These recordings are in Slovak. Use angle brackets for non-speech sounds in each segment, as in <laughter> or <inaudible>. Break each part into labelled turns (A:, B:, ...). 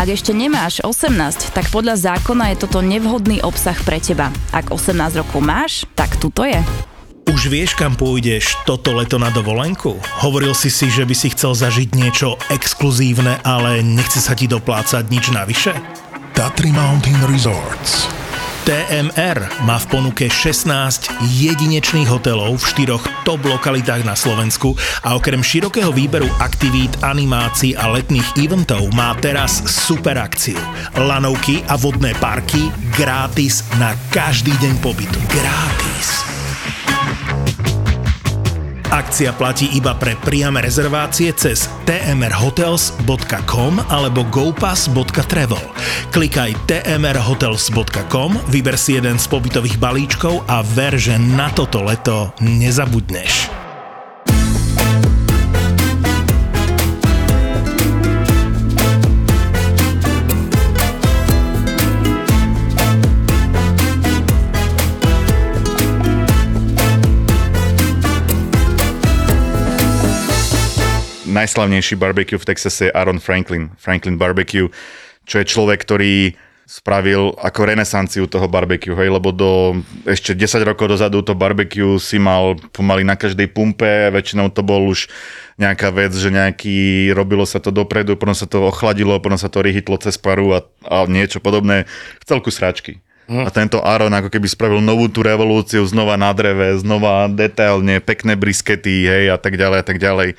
A: Ak ešte nemáš 18, tak podľa zákona je toto nevhodný obsah pre teba. Ak 18 rokov máš, tak tuto je.
B: Už vieš, kam pôjdeš toto leto na dovolenku? Hovoril si si, že by si chcel zažiť niečo exkluzívne, ale nechce sa ti doplácať nič navyše?
C: Tatry Mountain Resorts.
B: TMR má v ponuke 16 jedinečných hotelov v štyroch top lokalitách na Slovensku a okrem širokého výberu aktivít, animácií a letných eventov má teraz super akciu. Lanovky a vodné parky gratis na každý deň pobytu. Gratis. Akcia platí iba pre priame rezervácie cez tmrhotels.com alebo gopass.travel. Klikaj tmrhotels.com, vyber si jeden z pobytových balíčkov a ver, že na toto leto nezabudneš.
D: Najslavnejší barbecue v Texase je Aaron Franklin. Franklin Barbecue, čo je človek, ktorý spravil ako renesanciu toho barbecue, hej, lebo do ešte 10 rokov dozadu to barbecue si mal pomaly na každej pumpe, väčšinou to bol už nejaká vec, že nejaký, robilo sa to dopredu, potom sa to ochladilo, potom sa to ryhitlo cez paru a, a niečo podobné, v celku sračky. A tento Aaron ako keby spravil novú tú revolúciu, znova na dreve, znova detailne, pekné briskety, hej, a tak ďalej, a tak ďalej.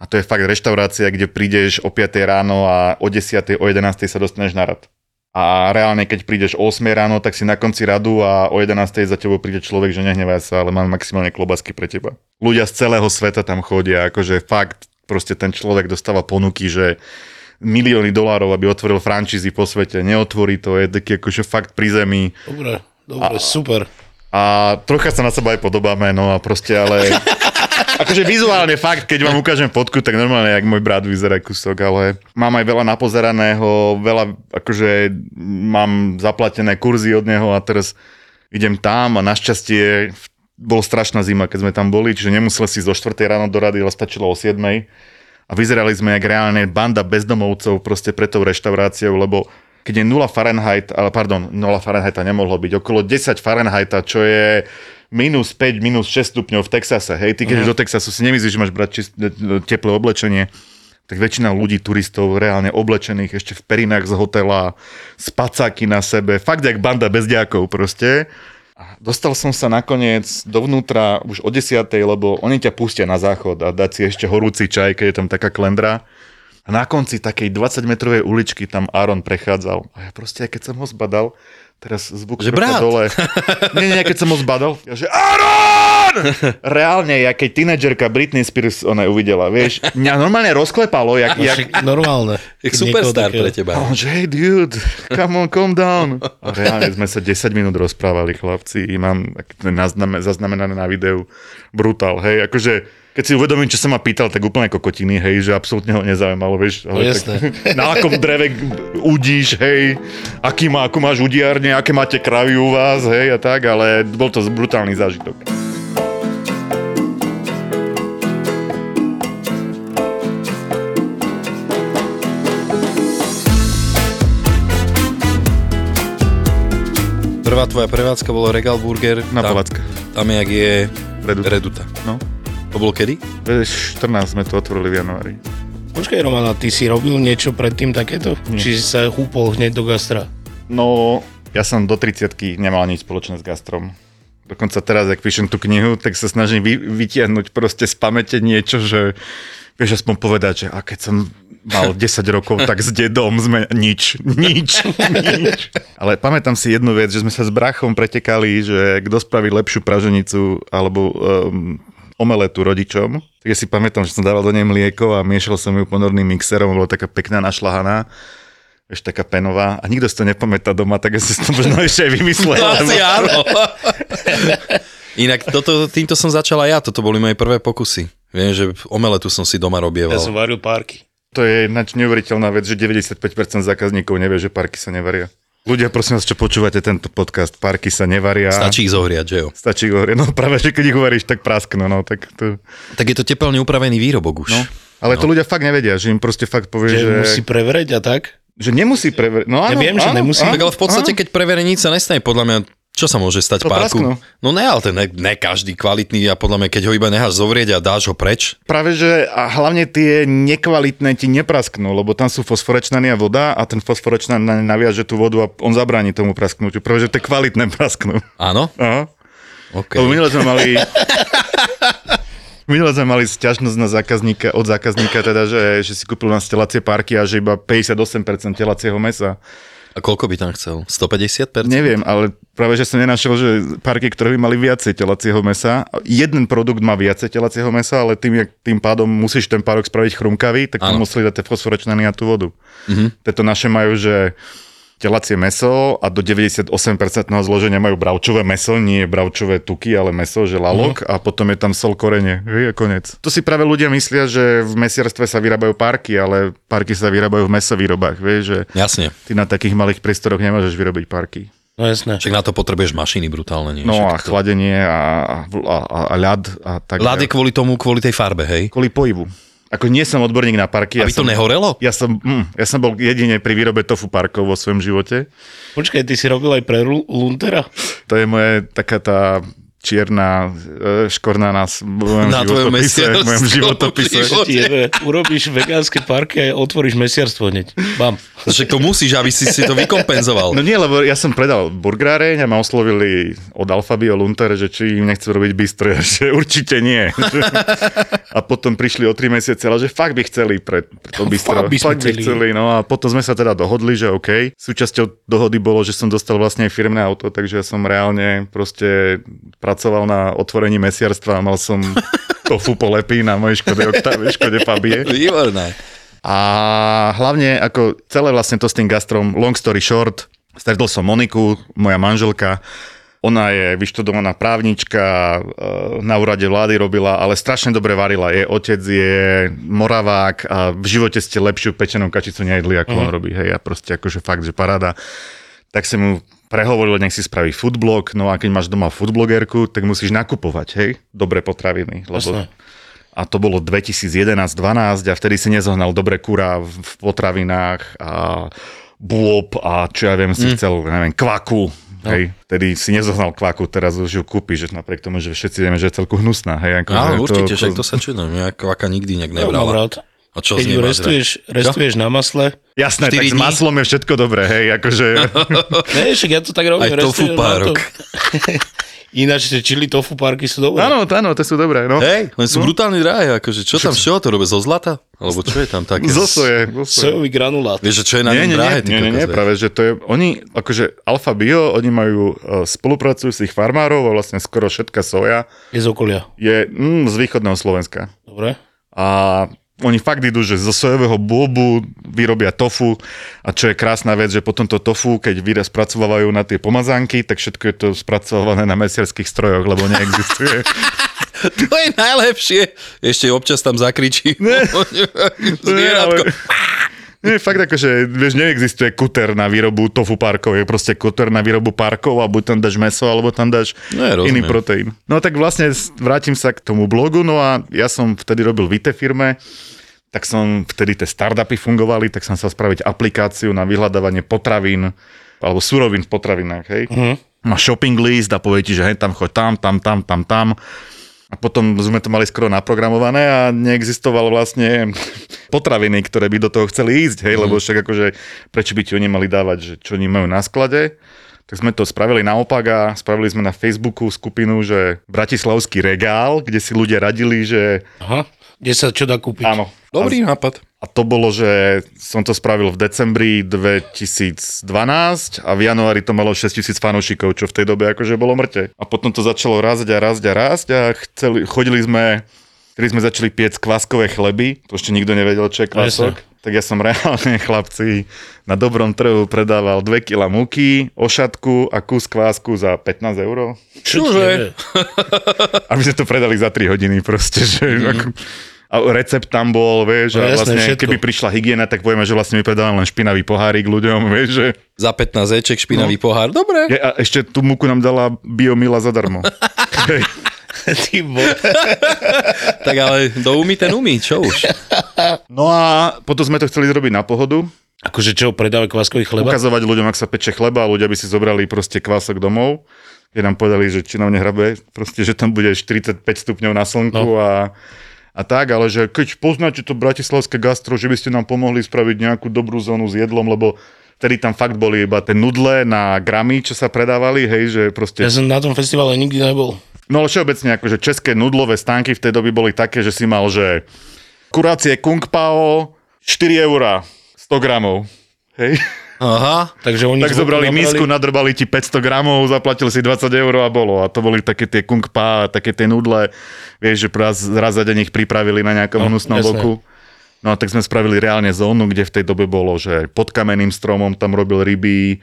D: A to je fakt reštaurácia, kde prídeš o 5 ráno a o 10. o 11. sa dostaneš na rad. A reálne, keď prídeš o 8 ráno, tak si na konci radu a o 11. za tebou príde človek, že nehnevaj sa, ale mám maximálne klobasky pre teba. Ľudia z celého sveta tam chodia, akože fakt, proste ten človek dostáva ponuky, že milióny dolárov, aby otvoril francízy po svete. Neotvorí to, je taký akože fakt pri zemi.
E: Dobre, dobre, a, super.
D: A trocha sa na seba aj podobáme, no a proste ale... <laughs> akože vizuálne fakt, keď vám ukážem fotku, tak normálne, jak môj brat vyzerá kusok, ale mám aj veľa napozeraného, veľa, akože mám zaplatené kurzy od neho a teraz idem tam a našťastie bol strašná zima, keď sme tam boli, čiže nemusel si zo 4 ráno do rady, ale stačilo o 7 a vyzerali sme jak reálne banda bezdomovcov proste pre tou reštauráciou, lebo keď je 0 Fahrenheit, ale pardon, 0 Fahrenheita nemohlo byť, okolo 10 Fahrenheita, čo je minus 5, minus 6 stupňov v Texase. Hej, ty keď uh-huh. do Texasu si nemyslíš, že máš brať čist, teplé oblečenie, tak väčšina ľudí, turistov, reálne oblečených ešte v perinách z hotela, spacáky na sebe, fakt jak banda bezďakov proste. A dostal som sa nakoniec dovnútra už o 10, lebo oni ťa pustia na záchod a dať si ešte horúci čaj, keď je tam taká klendra. A na konci takej 20-metrovej uličky tam Aaron prechádzal. A ja proste, keď som ho zbadal, teraz zvuk
E: že brat.
D: dole. <laughs> Nie, nie, keď som ho zbadal, ja že Aaron! Reálne, ja keď tínedžerka Britney Spears ona uvidela, vieš, mňa normálne rozklepalo, jak, jak...
E: Normálne.
F: Jak superstar pre teba.
D: A on že, hey dude, come on, calm down. A reálne sme sa 10 minút rozprávali, chlapci, i mám zaznamenané na videu brutál, hej, akože keď si uvedomím, čo sa ma pýtal, tak úplne kokotiny, hej, že absolútne ho nezaujímalo, vieš.
E: Ale no, tak, <laughs>
D: na akom dreve udíš, hej, aký má, ako máš udiarne, aké máte kravy u vás, hej, a tak, ale bol to brutálny zážitok.
F: Prvá tvoja prevádzka bolo Regal Burger.
D: Na tam,
F: Tam jak je
D: Reduta.
F: Reduta.
D: No.
F: To bolo kedy?
D: 14 sme to otvorili v januári.
E: Počkaj, Romana, ty si robil niečo predtým takéto? Nie. Či si sa húpol hneď do gastra?
D: No, ja som do 30 nemal nič spoločné s gastrom. Dokonca teraz, ak píšem tú knihu, tak sa snažím vy, vytiahnuť proste z pamäte niečo, že vieš aspoň povedať, že a keď som mal <laughs> 10 rokov, tak s dedom sme nič, nič, nič. Ale pamätám si jednu vec, že sme sa s brachom pretekali, že kto spraví lepšiu praženicu alebo um, omeletu rodičom. Tak ja si pamätám, že som dával do nej mlieko a miešal som ju ponorným mixerom, bola taká pekná našlahaná ešte taká penová a nikto si to nepamätá doma, tak ja si to možno <laughs> ešte aj vymyslel.
F: Asi <laughs> áno. Inak toto, týmto som začal aj ja, toto boli moje prvé pokusy. Viem, že omeletu som si doma robieval.
E: Ja som varil párky.
D: To je ináč neuveriteľná vec, že 95% zákazníkov nevie, že parky sa nevaria. Ľudia, prosím vás, čo počúvate tento podcast, parky sa nevaria.
F: Stačí ich zohriať, že jo?
D: Stačí ich zohriať, no práve, že keď ich uvaríš, tak prasknú, no tak to...
F: Tak je to teplne upravený výrobok už.
D: No, ale no. to ľudia fakt nevedia, že im proste fakt povie, že...
E: že... musí prevrieť a tak?
D: Že nemusí preveriť. No
E: Ja
D: áno,
E: viem, že
D: áno,
E: nemusí.
D: áno,
F: Tak ale v podstate,
D: áno.
F: keď preverí, nič sa nestane, podľa mňa, čo sa môže stať
D: To
F: párku?
D: prasknú.
F: No ne, ale ten ne, ne každý kvalitný a podľa mňa, keď ho iba necháš zovrieť a dáš ho preč,
D: Práve, že a hlavne tie nekvalitné ti neprasknú, lebo tam sú fosforečnany a voda a ten fosforečnan naviaže tú vodu a on zabráni tomu prasknutiu. Práve, že tie kvalitné prasknú.
F: áno?
D: Aha.
F: OK.
D: Lebo minule sme mali... Minule sme mali sťažnosť na zákazníka, od zákazníka teda, že, že si kúpil nás telacie párky a že iba 58% telacieho mesa.
F: A koľko by tam chcel? 150%?
D: Neviem, ale práve, že som nenašiel, že párky, ktoré by mali viacej telacieho mesa. Jeden produkt má viacej telacieho mesa, ale tým, jak, tým pádom musíš ten párok spraviť chrumkavý, tak tam
F: Áno.
D: museli dať tie fosforečnany a tú vodu. Mm-hmm. Tieto naše majú, že telacie meso a do 98% zloženia majú bravčové meso, nie bravčové tuky, ale meso, že lalok a potom je tam sol korene. Hej, a konec. To si práve ľudia myslia, že v mesiarstve sa vyrábajú párky, ale párky sa vyrábajú v mesovýrobách. Vieš, že
F: Jasne.
D: ty na takých malých priestoroch nemôžeš vyrobiť párky.
E: No jasné.
F: Však na to potrebuješ mašiny brutálne, nie?
D: No
F: Však
D: a
F: to-
D: chladenie a, a, a, a ľad a tak.
F: Ľad je kvôli tomu, kvôli tej farbe, hej?
D: kvôli pohybu. Ako nie som odborník na parky.
F: Aby to
D: som,
F: nehorelo?
D: Ja som, mm, ja som bol jedine pri výrobe tofu parkov vo svojom živote.
E: Počkaj, ty si robil aj pre Lu- Luntera?
D: To je moje taká tá čierna e, škorna na, mojom
F: Na
D: životopise. V mojom <laughs> životopise.
F: živote.
E: Urobíš vegánske parky a otvoríš mesiarstvo hneď. Bam.
F: Však to musíš, aby si si to vykompenzoval.
D: No nie, lebo ja som predal burgeráreň a ma oslovili od Alfabio Lunter, že či im nechcú robiť bistro, <laughs> že určite nie. <laughs> a potom prišli o tri mesiace, ale že fakt by chceli pre, pre to bistro.
E: Fakt by
D: fakt by
E: chceli.
D: no a potom sme sa teda dohodli, že OK. Súčasťou dohody bolo, že som dostal vlastne aj firmné auto, takže ja som reálne proste pracoval na otvorení mesiarstva a mal som <laughs> tofu polepy na mojej Škode Octavie, Škode Fabie.
F: Výborné.
D: A hlavne ako celé vlastne to s tým gastrom, long story short, stretol som Moniku, moja manželka, ona je vyštudovaná právnička, e, na úrade vlády robila, ale strašne dobre varila. Jej otec je moravák a v živote ste lepšiu pečenú kačicu nejedli, ako on robí. Hej, a proste akože fakt, že paráda. Tak som mu prehovoril, nech si spraví foodblog, no a keď máš doma foodblogerku, tak musíš nakupovať, hej, dobré potraviny. Lebo
E: Jasné.
D: a to bolo 2011-12 a vtedy si nezohnal dobre kura v v potravinách a bôb a čo ja viem, si mm. chcel, neviem, kvaku. No. Hej, tedy si nezohnal kvaku, teraz už ju kúpiš, že napriek tomu, že všetci vieme, že je celku hnusná. Hej, ako,
F: Áno,
D: že
F: určite, však to sa čudujem. Ja kvaka nikdy nejak
E: Ja
F: nebrala.
E: rád.
F: A čo
E: Keď ju restuješ, restuješ na masle.
D: Jasné, tak
F: štyri
D: s
F: dní?
D: maslom je všetko dobré, hej, akože... <laughs>
E: Ne, však ja to tak robím.
F: Aj tofu párok. <laughs>
E: Ináč tie chili tofu párky sú dobré.
D: Áno, áno, to sú dobré, no.
F: Hej, len sú brutálne drahé, akože čo tam, čoho to robia, zo zlata? Alebo čo je tam také?
D: Zo soje, zo soje.
E: Sojový granulát.
F: Vieš, že čo je na
D: Nie,
F: ňom
D: nie,
F: drahé?
D: nie, nie, nie, práve, že to je, oni, akože Alfa Bio, oni majú, uh, spolupracujú s tých farmárov a vlastne skoro všetka soja
E: Je z okolia.
D: je mm, z východného Slovenska.
E: Dobre?
D: A oni fakt idú, že zo sojového bôbu vyrobia tofu a čo je krásna vec, že potom to tofu, keď vyra spracovávajú na tie pomazánky, tak všetko je to spracované na mesiarských strojoch, lebo neexistuje. <laughs>
F: To je najlepšie. Ešte občas tam zakričí. <laughs> Zvieratko.
D: Nie, fakt akože, vieš, neexistuje kuter na výrobu tofu párkov, je proste kuter na výrobu párkov a buď tam dáš meso, alebo tam dáš
F: No, ja
D: iný proteín. No tak vlastne vrátim sa k tomu blogu, no a ja som vtedy robil v IT firme, tak som, vtedy tie startupy fungovali, tak som sa spraviť aplikáciu na vyhľadávanie potravín, alebo surovín v potravinách, hej. Uh-huh. Má shopping list a povie ti, že hej, tam choď tam, tam, tam, tam, tam. A potom sme to mali skoro naprogramované a neexistoval vlastne <laughs> potraviny, ktoré by do toho chceli ísť, hej, lebo však akože prečo by ti oni mali dávať, že čo oni majú na sklade. Tak sme to spravili naopak a spravili sme na Facebooku skupinu, že Bratislavský regál, kde si ľudia radili, že
E: Aha. Kde sa čo dá kúpiť?
D: áno.
F: Dobrý nápad.
D: A to bolo, že som to spravil v decembri 2012 a v januári to malo 6000 fanúšikov, čo v tej dobe akože bolo mŕte. A potom to začalo rásť a rásť a rásť a chceli, chodili sme, kedy sme začali piec kváskové chleby, to ešte nikto nevedel, čo je kvások. Tak ja som <laughs> reálne, chlapci, na dobrom trhu predával 2 kg múky, ošatku a kus kvásku za 15 eur.
F: Čože?
D: A my sme to predali za 3 hodiny proste, že mm-hmm. ako, a recept tam bol, vieš,
E: No
D: a
E: jasné,
D: vlastne
E: všetko.
D: keby prišla hygiena, tak povieme, že vlastne my predávame len špinavý pohárik ľuďom, <laughs> vieš, že...
F: Za 15 eček špinavý
D: No.
F: pohár. Dobre.
D: Je, a ešte tú múku nám dala biomila zadarmo. <laughs>
E: Ty <laughs>
F: Tak ale do umí ten umí, čo už.
D: no a potom sme to chceli zrobiť na pohodu,
E: Akože čo, predáva kváskový chleba?
D: ukazovať ľuďom, ak sa peče chleba a ľudia by si zobrali proste kvások domov. Keď nám povedali, že či nám nehrabe, proste, že tam bude 45 stupňov na slnku
E: No.
D: a, a tak, ale že keď poznáte to bratislavské gastro, že by ste nám pomohli spraviť nejakú dobrú zónu s jedlom, lebo vtedy tam fakt boli iba tie nudle na gramy, čo sa predávali, hej, že proste...
E: Ja som na tom festivale nikdy nebol.
D: No ale všeobecne, akože české nudlové stánky v tej doby boli také, že si mal, že kurácie Kung Pao 4 eurá 100 gramov. Hej.
F: Aha.
E: Takže oni
D: Tak zobrali
E: nabrali-
D: misku, nadrbali ti 500 gramov, zaplatili si 20 eur a bolo. A to boli také tie kung pá, také tie nudle, vieš, že raz, raz za deň ich pripravili na nejakom
E: No,
D: hnusnom
E: jasné.
D: boku. No a tak sme spravili reálne zónu, kde v tej dobe bolo, že pod kamenným stromom tam robil ryby,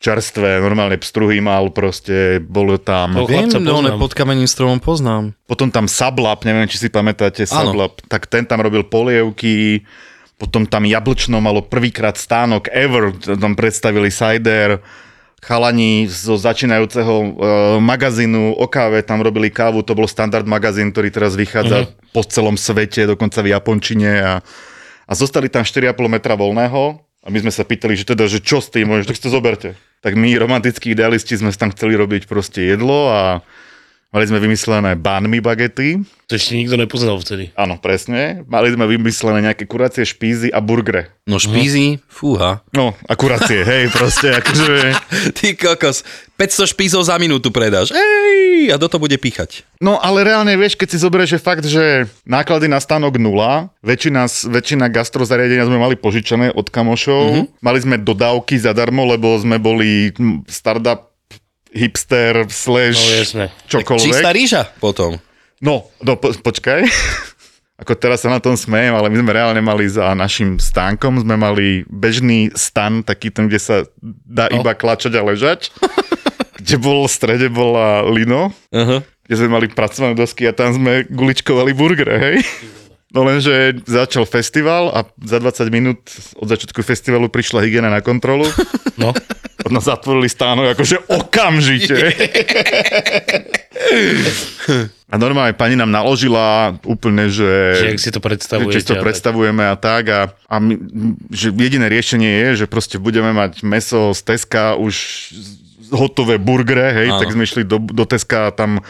D: čerstvé, normálne pstruhy mal, proste bolo tam.
E: To-
F: Viem, no, ne, pod kameným stromom poznám.
D: Potom tam Sablap, neviem, či si pamätáte. Sablap, tak ten tam robil polievky, potom tam Jablčno malo prvýkrát stánok ever, tam predstavili cider, chalani zo začínajúceho uh, magazínu o káve tam robili kávu, to bol standard magazín, ktorý teraz vychádza mm-hmm. po celom svete, dokonca v Japončine a, a zostali tam 4,5 metra voľného a my sme sa pýtali, že teda, že čo s tým, že tak si to zoberte. Tak my, romantickí idealisti, sme tam chceli robiť proste jedlo a mali sme vymyslené banmi bagety,
E: To ešte nikto nepoznal vtedy.
D: áno, presne, mali sme vymyslené nejaké kuracie špízy a burgre.
F: No špízy, fúha.
D: No, akurácie, <laughs> hej, proste, akože...
F: Ty kokos, 500 špízov za minútu predáš. Ej, a do to bude píchať.
D: No, ale reálne, vieš, keď si zoberieš, že fakt, že náklady na stánok nula, väčšina, väčšina gastrozariadenia sme mali požičané od kamošov, mm-hmm. mali sme dodávky zadarmo, lebo sme boli startup hipster slash
E: No, jasné.
D: čokoľvek.
F: Čistá ríža potom.
D: No, no po, počkaj. <laughs> Ako teraz sa na tom smejem, ale my sme reálne mali za našim stánkom, sme mali bežný stan, taký ten, kde sa dá
E: No.
D: iba klačať a ležať, <laughs> kde bol v strede bola lino,
F: Aha.
D: kde sme mali pracovné dosky a tam sme guličkovali burgery, hej? <laughs> No lenže začal festival a za 20 minút od začiatku festivalu prišla hygiena na kontrolu. <laughs>
E: No,
D: No zatvorili stánok akože okamžite. <laughs> A normálne pani nám naložila úplne,
E: že
D: že,
E: si to
D: že
E: predstavujete.
D: či to predstavujeme a tak. A, a my, že jediné riešenie je, že proste budeme mať meso z Teska už hotové burgere, hej,
F: Áno.
D: tak sme išli do, do Teska a tam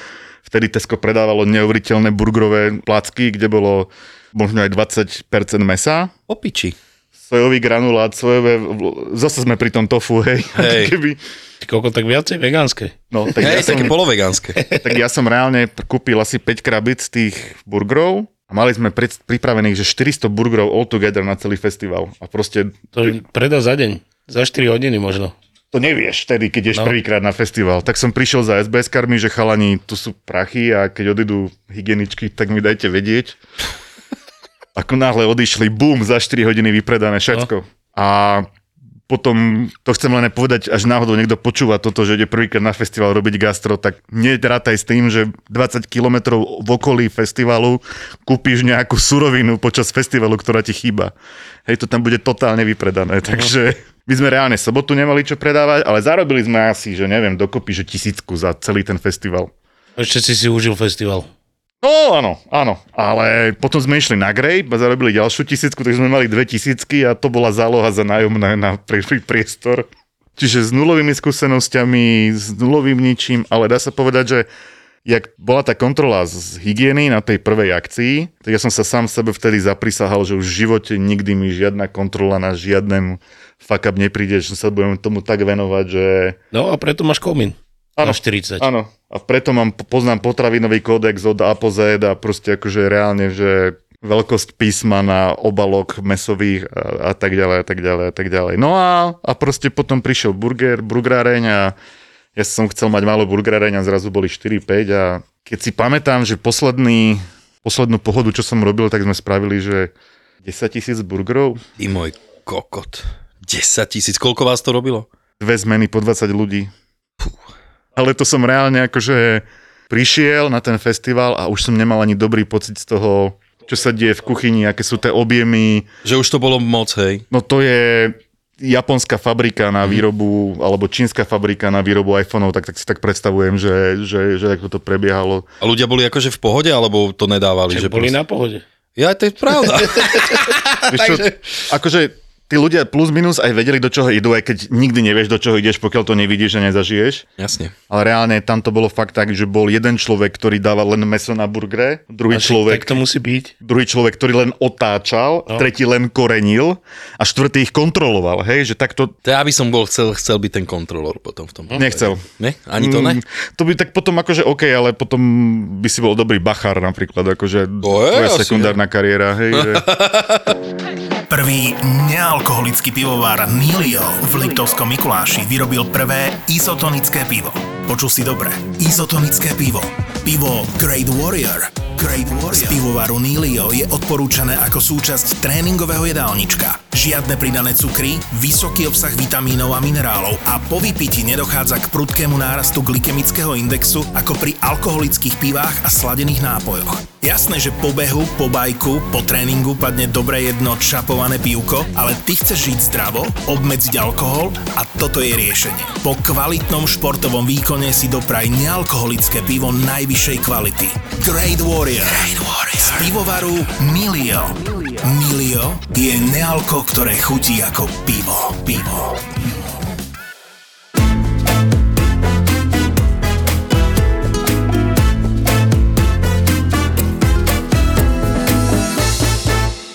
D: vtedy Tesko predávalo neuveriteľné burgerové placky, kde bolo možno aj 20% mesa
F: Opiči.
D: sojový granulát, sojové, zase sme pri tom tofu, hej.
F: Hej. <laughs>
D: Keby,
E: koľko tak viacej vegánske.
D: no, tak, ja
F: Hej,
D: som,
F: také polovegánske. <laughs>
D: tak ja som reálne kúpil asi 5 krabíc tých burgerov a mali sme pred, pripravených, že 400 burgerov all together na celý festival. A proste
E: To predá za deň. Za 4 hodiny možno.
D: To nevieš vtedy, keď ješ
E: No.
D: no. prvýkrát na festival. Tak som prišiel za SBS karmi, že chalani, tu sú prachy a keď odídu hygieničky, tak mi dajte vedieť. <laughs> Ako náhle odišli, bum, za 4 hodiny vypredané všetko. No. A potom, to chcem len povedať, až náhodou niekto počúva toto, že ide prvýkrát na festival robiť gastro, tak nedrátaj s tým, že 20 kilometrov v okolí festivalu kúpiš nejakú surovinu počas festivalu, ktorá ti chýba. Hej, to tam bude totálne vypredané, takže my sme reálne sobotu nemali čo predávať, ale zarobili sme asi, že neviem, dokopy, že tisícku za celý ten festival.
E: Ešte si si užil festival.
D: No áno, áno, ale potom sme išli na Grape a zarobili ďalšiu tisícku, tak sme mali dve tisícky a to bola záloha za nájomné na pri, pri priestor. Čiže s nulovými skúsenosťami, s nulovým ničím, ale dá sa povedať, že jak bola tá kontrola z hygieny na tej prvej akcii, tak ja som sa sám sebe vtedy zaprisahal, že už v živote nikdy mi žiadna kontrola na žiadnem fuck up nepríde, že sa budem tomu tak venovať, že
E: No a preto máš komín.
D: Áno,
E: Na 40.
D: Áno, a preto mám, poznám potravinový kódex od A po Z a proste akože reálne, že veľkosť písma na obalok mesových a, a tak ďalej, a tak ďalej, a tak ďalej. No a, a proste potom prišiel burger, burgeráreň a ja som chcel mať málo burgeráreň a zrazu boli 4-5 a keď si pamätám, že posledný, poslednú pohodu, čo som robil, tak sme spravili, že 10 tisíc burgerov,
F: Ty môj kokot. 10 tisíc, koľko vás to robilo?
D: dve zmeny po 20 ľudí. Ale to som reálne akože prišiel na ten festival a už som nemal ani dobrý pocit z toho, čo sa deje v kuchyni, aké sú tie objemy.
F: Že už to bolo moc, hej.
D: No to je japonská fabrika na výrobu, alebo čínska fabrika na výrobu iPhoneov, tak, tak si tak predstavujem, že, že, že ako to prebiehalo.
F: A ľudia boli akože v pohode, alebo to nedávali?
E: Že
F: že
E: boli
F: proste-
E: na pohode.
F: Ja, to je pravda. <laughs>
D: Vieš čo, akože tí ľudia plus minus aj vedeli, do čoho idú, aj keď nikdy nevieš, do čoho ideš, pokiaľ to nevidíš a nezažiješ.
F: Jasne.
D: Ale reálne tam to bolo fakt tak, že bol jeden človek, ktorý dával len meso na burgere, druhý
E: Asi
D: človek,
E: Tak to musí byť.
D: druhý človek, ktorý len otáčal, no. tretí len korenil a štvrtý ich kontroloval, hej, že takto
F: To ja by som bol chcel, chcel byť ten kontrolór potom v tom.
D: nechcel.
F: Ne? Ani to ne?
D: Mm, to by tak potom akože OK, ale potom by si bol dobrý bachár napríklad, akože
F: To je
D: tvoja sekundárna kariéra, hej, že... <laughs>
B: Prvý nealkoholický pivovar Nilio v Liptovskom Mikuláši vyrobil prvé izotonické pivo. Počul si dobre. Izotonické pivo. Pivo Great Warrior. Great Warrior. Z pivovaru Nilio je odporúčané ako súčasť tréningového jedálnička. Žiadne pridané cukry, vysoký obsah vitamínov a minerálov a po vypití nedochádza k prudkému nárastu glykemického indexu ako pri alkoholických pivách a sladených nápojoch. Jasné, že po behu, po bajku, po tréningu padne dobre jedno čapované pivko, ale ty chceš žiť zdravo, obmedziť alkohol a toto je riešenie. Po kvalitnom športovom výkone si dopraj nealkoholické pivo najvyššej kvality. Great Warrior. Great Warrior. Z pivovaru Milio. Milio je nealko, ktoré chutí ako pivo. Pivo.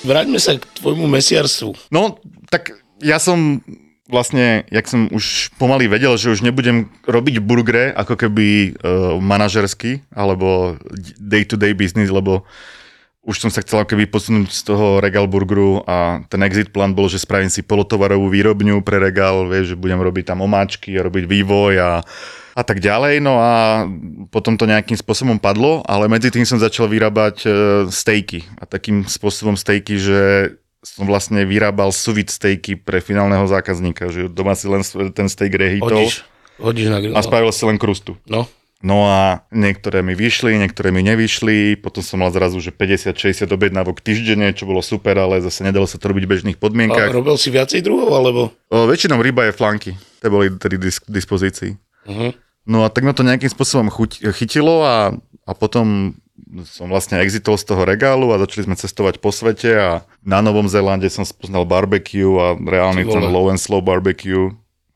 E: Vráťme sa k tvojmu mesiarstvu.
D: No, tak ja som vlastne, jak som už pomaly vedel, že už nebudem robiť burgere ako keby uh, manažersky alebo day-to-day business, lebo už som sa chcel keby posunúť z toho Regal Burgeru a ten exit plán bol, že spravím si polotovarovú výrobňu pre Regal, vieš, že budem robiť tam omáčky a robiť vývoj a a tak ďalej, no a potom to nejakým spôsobom padlo, ale medzi tým som začal vyrábať e, stejky. A takým spôsobom stejky, že som vlastne vyrábal suvit stejky pre finálneho zákazníka, že doma si len ten steak rehýtol
E: Hodíš, hodíš na grill.
D: a spravil si len krustu.
E: No,
D: No a niektoré mi vyšli, niektoré mi nevyšli, potom som mal zrazu, že 50-60 objednávok týždenne, čo bolo super, ale zase nedalo sa to robiť v bežných
E: a
D: podmienkach.
E: robil si viacej druhov, alebo?
D: O, väčšinou ryba je flanky, tie boli tedy dis- k dispozícii.
E: Uh-huh.
D: No a tak ma to nejakým spôsobom chuť, chytilo a, a potom som vlastne exitol z toho regálu a začali sme cestovať po svete a na Novom Zélande som spoznal barbecue a
E: vole.
D: ten low and slow barbecue.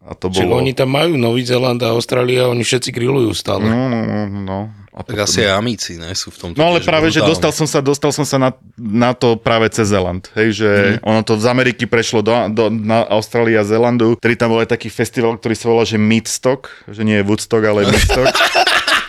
D: A to
E: Čiže
D: bolo...
E: oni tam majú Nový Zeland a Austrália, oni všetci grillujú stále.
D: No, no, no, no. A
F: Tak
D: potom-
F: asi aj amíci, ne, sú v tomto
D: No ale práve, že
F: brutálni.
D: dostal som sa, dostal som sa na, na to práve cez Zeland. Hej, že mm. ono to z Ameriky prešlo do, do na Austrálie a Zelandu, ktorý tam bol aj taký festival, ktorý sa volá, že Meatstock, že nie je Woodstock, ale <laughs> Meatstock.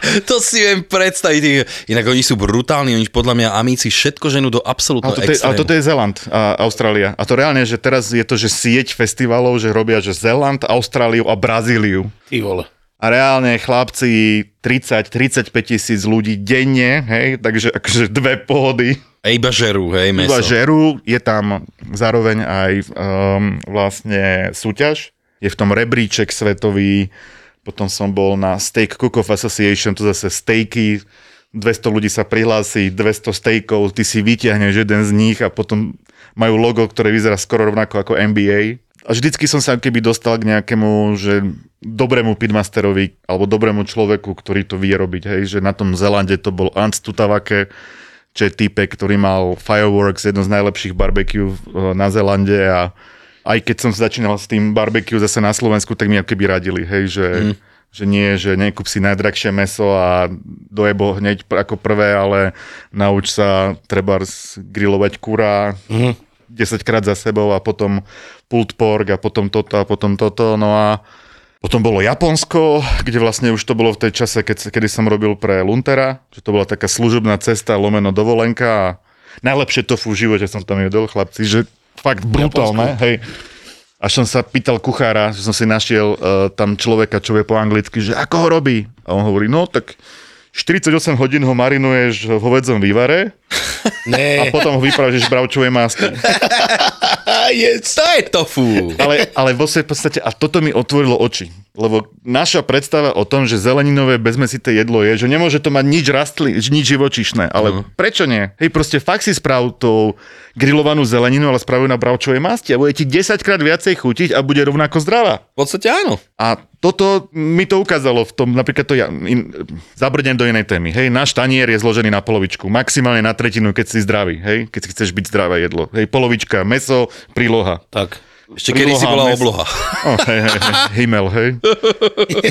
D: <laughs>
F: To si viem predstaviť. Inak oni sú brutálni, oni podľa mňa amíci všetko ženú do
D: Ale
F: absolútneho
D: toto, je, ale
F: extrému.
D: toto je Zeland a Austrália. A to reálne, že teraz je to, že sieť festivalov, že robia, že Zeland, Austráliu a Brazíliu.
E: Ty vole.
D: A reálne chlapci 30-35 tisíc ľudí denne, hej, takže akože dve pohody.
F: A iba žerú, hej, meso.
D: Iba žerú, je tam zároveň aj um, vlastne súťaž, je v tom rebríček svetový, potom som bol na Steak Cook-Off Association, to zase stejky, 200 ľudí sa prihlási, 200 stejkov, ty si vytiahneš jeden z nich a potom majú logo, ktoré vyzerá skoro rovnako ako NBA. A vždycky som sa keby dostal k nejakému, že dobrému pitmasterovi alebo dobrému človeku, ktorý to vie robiť, hej, že na tom Zelande to bol Ants Tutavake, čo je typek, ktorý mal Fireworks, jedno z najlepších barbecue eh, na Zelande a aj keď som začínal s tým barbecue zase na Slovensku, tak mi ako keby radili, hej, že, mm. že nie, že nekúp si najdrahšie meso a dojebo hneď ako prvé, ale nauč sa treba grilovať kura mm. 10 krát za sebou a potom pulled pork a potom toto a potom toto, no a potom bolo Japonsko, kde vlastne už to bolo v tej čase, keď, kedy som robil pre Luntera, že to bola taká služobná cesta, lomeno dovolenka a najlepšie tofu v živote som tam jedol, chlapci, že fakt brutálne, hej. Až som sa pýtal kuchára, že som si našiel uh, tam človeka, čo vie po anglicky, že ako ho robí? A on hovorí, no tak 48 hodín ho marinuješ v hovedzom vývare a
E: Ne,
D: potom ho vypravíš bravčovej másti. <laughs>
E: je,
F: To je tofu.
D: ale, ale vo svojej podstate, a toto mi otvorilo oči. Lebo naša predstava o tom, že zeleninové bezmesité jedlo je, že nemôže to mať nič rastli, nič živočišné. Ale uh-huh. prečo nie? Hej, proste fakt si sprav tú grillovanú zeleninu, ale spravujú na bravčovej masti a bude ti 10 krát viacej chutiť a bude rovnako zdravá.
F: V podstate áno.
D: A toto mi to ukázalo v tom, napríklad to ja in, zabrdnem do inej témy. Hej, náš tanier je zložený na polovičku, maximálne na tretinu, keď si zdravý, hej, keď si chceš byť zdravé jedlo. Hej, polovička, meso, príloha.
E: tak.
F: Ešte kedy si bola
D: mes-
F: obloha.
D: Oh, hej, hej, hej, Himmel, hej.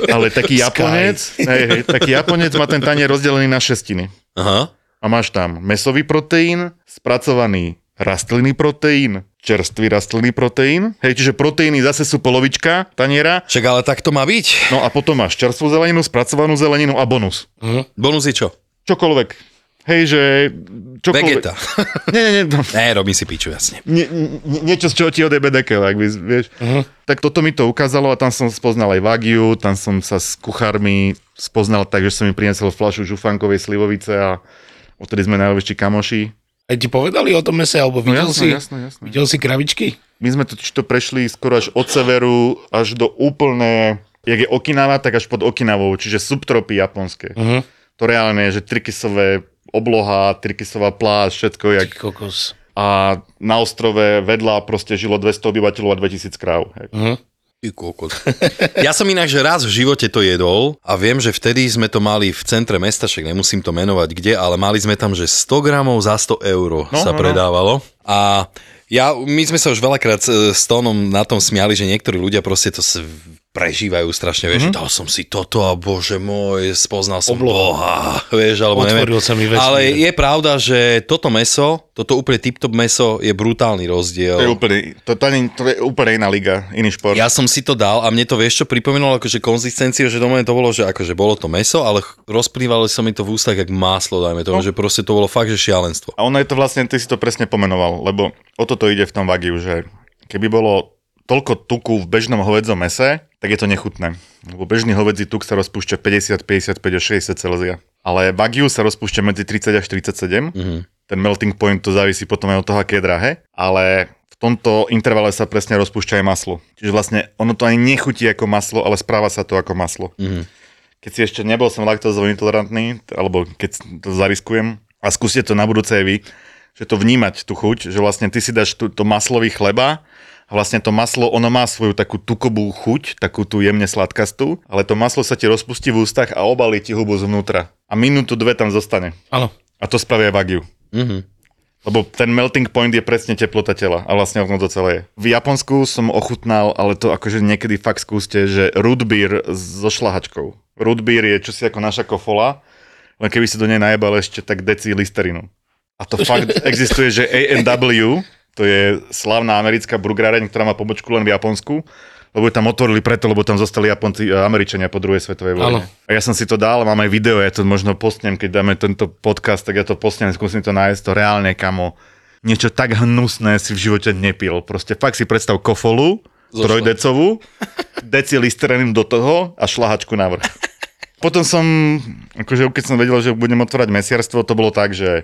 D: Ale taký Japonec, hej, hej, taký Japonec má ten tanier rozdelený na šestiny.
F: Aha.
D: A máš tam mesový proteín, spracovaný rastlinný proteín, čerstvý rastlinný proteín. Hej, čiže proteíny zase sú polovička taniera.
F: Však ale tak to má byť.
D: No a potom máš čerstvú zeleninu, spracovanú zeleninu a bonus.
F: Bonus je čo?
D: Čokoľvek. Hej, že... Čokoľvek.
F: Vegeta.
D: Nie, nie, nie. No. <laughs>
F: Ne, robím si piču, jasne.
D: Nie, nie, niečo, z čoho ti odjebe dekel, ak by, vieš. Uh-huh. Tak toto mi to ukázalo a tam som spoznal aj Wagyu, tam som sa s kuchármi spoznal tak, že som mi priniesol fľašu žufankovej slivovice a odtedy sme najlepší kamoši.
E: Aj ti povedali o tom mese, alebo videl
D: jasné,
E: si,
D: jasné, jasné.
E: videl si kravičky?
D: My sme totiž to prešli skoro až od severu až do úplne, jak je Okinawa, tak až pod Okinavou, čiže subtropy japonské. Uh-huh. To reálne je, že trikysové obloha, trikysová pláž, všetko jak...
E: Kokos.
D: A na ostrove vedľa proste žilo 200 obyvateľov a 2000 kráv.
E: Uh-huh.
F: Ty kokot. <laughs> Ja som inak, že raz v živote to jedol a viem, že vtedy sme to mali v centre mesta, však nemusím to menovať kde, ale mali sme tam, že 100 gramov za 100 eur
D: No,
F: sa
D: no, no.
F: predávalo. A ja, my sme sa už veľakrát s Tónom na tom smiali, že niektorí ľudia proste to prežívajú strašne, vieš, mm-hmm. dal som si toto a bože môj, spoznal som Boha, <laughs> vieš, alebo
E: Otvoril
F: neviem.
E: sa mi vesmír.
F: Ale je pravda, že toto meso, toto úplne tip-top meso je brutálny rozdiel.
D: To je úplne, to, to, nie- to je úplne iná liga, iný šport.
F: Ja som si to dal a mne to vieš čo pripomínalo, akože konzistenciu, že do mňa to bolo, že akože bolo to meso, ale rozplývalo sa mi to v ústach jak máslo, dajme tomu, no. že proste to bolo fakt, že šialenstvo.
D: A ono je to vlastne, ty si to presne pomenoval, lebo o toto ide v tom Wagyu, že keby bolo toľko tuku v bežnom hovedzom mese, tak je to nechutné. Lebo bežný hovedzí tuk sa rozpúšťa 50, 55 až 60 Celzia. Ale Wagyu sa rozpúšťa medzi 30 až 37. Mm-hmm. Ten melting point to závisí potom aj od toho, aké je drahé. Ale v tomto intervale sa presne rozpúšťa aj maslo. Čiže vlastne ono to ani nechutí ako maslo, ale správa sa to ako maslo. Mm-hmm. Keď si ešte nebol som laktózovo intolerantný, alebo keď to zariskujem, a skúste to na budúce aj vy, že to vnímať tú chuť, že vlastne ty si dáš tú, to maslový chleba vlastne to maslo, ono má svoju takú tukobú chuť, takú tú jemne sladkastú, ale to maslo sa ti rozpustí v ústach a obalí ti hubu zvnútra. A minútu, dve tam zostane.
E: Áno.
D: A to spravia Wagyu.
F: Mhm.
D: Lebo ten melting point je presne teplota tela a vlastne ono to celé je. V Japonsku som ochutnal, ale to akože niekedy fakt skúste, že root beer so šlahačkou. Root beer je čosi ako naša kofola, len keby si do nej najebal ešte tak deci listerinu. A to <laughs> fakt existuje, že A&W, to je slavná americká burgeráreň, ktorá má pobočku len v Japonsku, lebo tam otvorili preto, lebo tam zostali Japonci, e, Američania po druhej svetovej vojne. A ja som si to dal, mám aj video, ja to možno postnem, keď dáme tento podcast, tak ja to postnem, skúsim to nájsť, to reálne, kamo. Niečo tak hnusné si v živote nepil. Proste fakt si predstav kofolu,
F: Zo
D: trojdecovú, deci do toho a šlahačku na vrch. Potom som, akože keď som vedel, že budem otvárať mesiarstvo, to bolo tak, že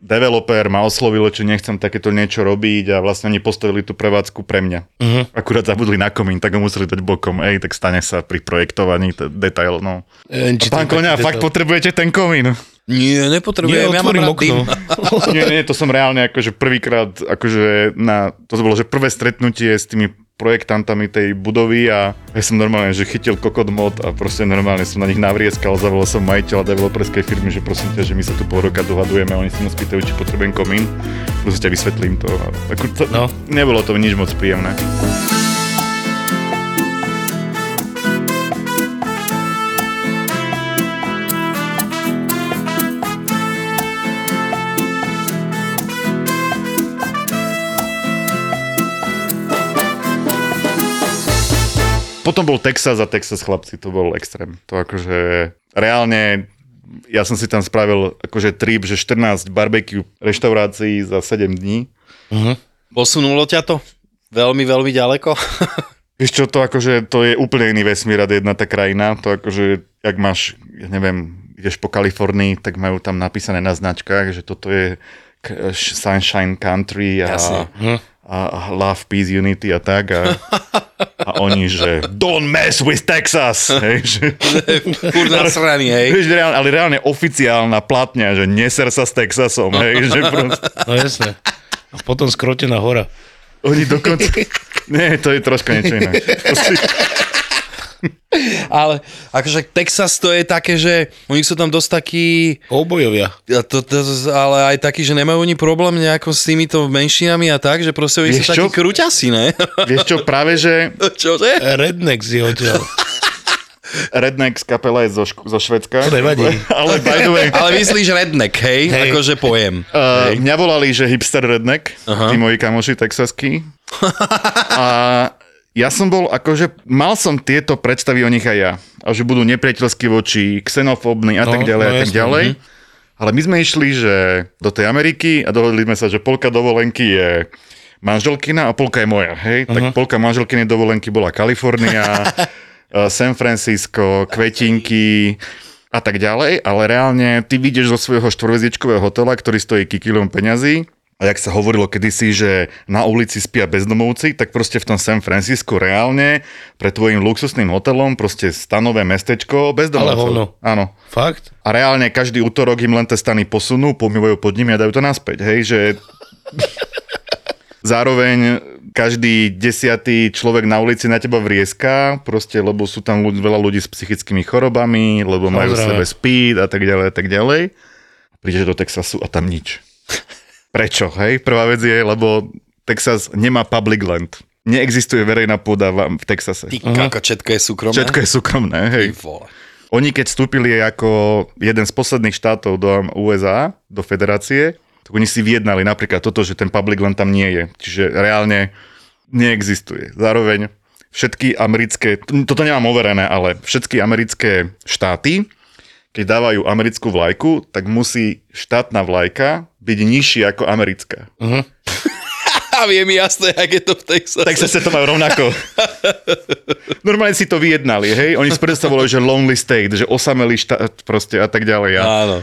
D: developer ma oslovil, či nechcem takéto niečo robiť a vlastne oni postavili tú prevádzku pre mňa. Uh-huh. Akurát zabudli na komín, tak ho museli dať bokom. Ej, tak stane sa pri projektovaní, to detail, no.
E: Neviem,
D: A pán Koňa, fakt
E: detail.
D: potrebujete ten komín?
F: Nie, nepotrebujem,
E: Nie,
F: ja mám
E: okno.
D: nie, nie, to som reálne akože prvýkrát, akože na, to bolo, že prvé stretnutie s tými projektantami tej budovy a ja som normálne, že chytil kokot mod a proste normálne som na nich navrieskal, zavolal som majiteľa developerskej firmy, že prosím ťa, že my sa tu pol roka dohadujeme a oni sa ma spýtajú, či potrebujem komín. Proste ťa vysvetlím to. A Ako to
E: No.
D: Nebolo to nič moc príjemné. Potom bol Texas a Texas chlapci, to bol extrém. To akože reálne, ja som si tam spravil akože trip, že 14 barbecue reštaurácií za 7 dní.
F: Posunulo ťa to? Veľmi, veľmi ďaleko? <laughs>
D: Vieš čo, to akože, to je úplne iný vesmír a jedna tá krajina, to akože, jak máš, ja neviem, ideš po Kalifornii, tak majú tam napísané na značkách, že toto je Sunshine Country a,
F: Jasne.
D: a, a Love, Peace, Unity a tak a, a oni, že don't mess with Texas, hej, že, <laughs>
F: Fúr na strany, hej.
D: vieš, reálne, ale reálne oficiálna platňa, že neser sa s Texasom, hej, <laughs> že proste,
E: No jasné. A potom skrotená hora.
D: oni dokonca, <laughs> nie, to je troška niečo iné. To si, <laughs>
F: Ale akože Texas to je také, že oni sú tam dosť takí,
E: Koubojovia.
F: a to, to, ale aj takí, že nemajú oni problém nejako s týmito menšinami a tak, že proste oni sú
D: čo?
F: takí kruťasi, ne? <laughs>
D: Vieš čo, práve že
F: Čože?
E: Redneck si odtiaľ. <laughs>
D: Redneck z kapela je zo, Šk- zo Švedska.
E: To nevadí.
D: Ale by the way,
F: Ale myslíš redneck, hej?
E: Hej.
F: Akože pojem.
D: Uh, mňa volali, že hipster redneck,
F: Aha.
D: tí moji kamoši texaskí. A ja som bol, akože mal som tieto predstavy o nich aj ja. A že budú nepriateľskí voči, xenofóbni a
E: No,
D: tak ďalej
E: no,
D: a tak ďalej. Ale my sme išli, že do tej Ameriky a dohodli sme sa, že polka dovolenky je manželkina a polka je moja, hej? Tak polka manželkiny dovolenky bola Kalifornia, <laughs> San Francisco, kvetinky a tak ďalej, ale reálne ty vidieš zo svojho štvorvezičkového hotela, ktorý stojí kikilom peňazí a jak sa hovorilo kedysi, že na ulici spia bezdomovci, tak proste v tom San Francisco reálne pre tvojim luxusným hotelom proste stanové mestečko bezdomovcov.
E: hovno.
D: Áno.
E: Fakt?
D: A reálne každý útorok im len tie stany posunú, pomývajú pod nimi a dajú to naspäť, hej, že <laughs> zároveň každý desiatý človek na ulici na teba vrieska, proste, lebo sú tam ľudí, veľa ľudí s psychickými chorobami, lebo majú v sebe speed a tak ďalej a tak ďalej. Prídeš do Texasu a tam nič. Prečo, hej? Prvá vec je, lebo Texas nemá public land. Neexistuje verejná pôda v, Texase.
F: Ty kaka, všetko je súkromné?
D: Všetko je súkromné, hej. Oni keď vstúpili ako jeden z posledných štátov do USA, do federácie, tak oni si vyjednali napríklad toto, že ten public land tam nie je. Čiže reálne neexistuje. Zároveň všetky americké, toto nemám overené, ale všetky americké štáty, keď dávajú americkú vlajku, tak musí štátna vlajka byť nižšia ako americká. <laughs>
F: A vie mi jasné, jak je to v Texase.
D: Tak sa to majú rovnako. <laughs> Normálne si to vyjednali, hej? Oni si predstavovali, že lonely state, že osamelý štát proste a tak ďalej. A
F: Áno.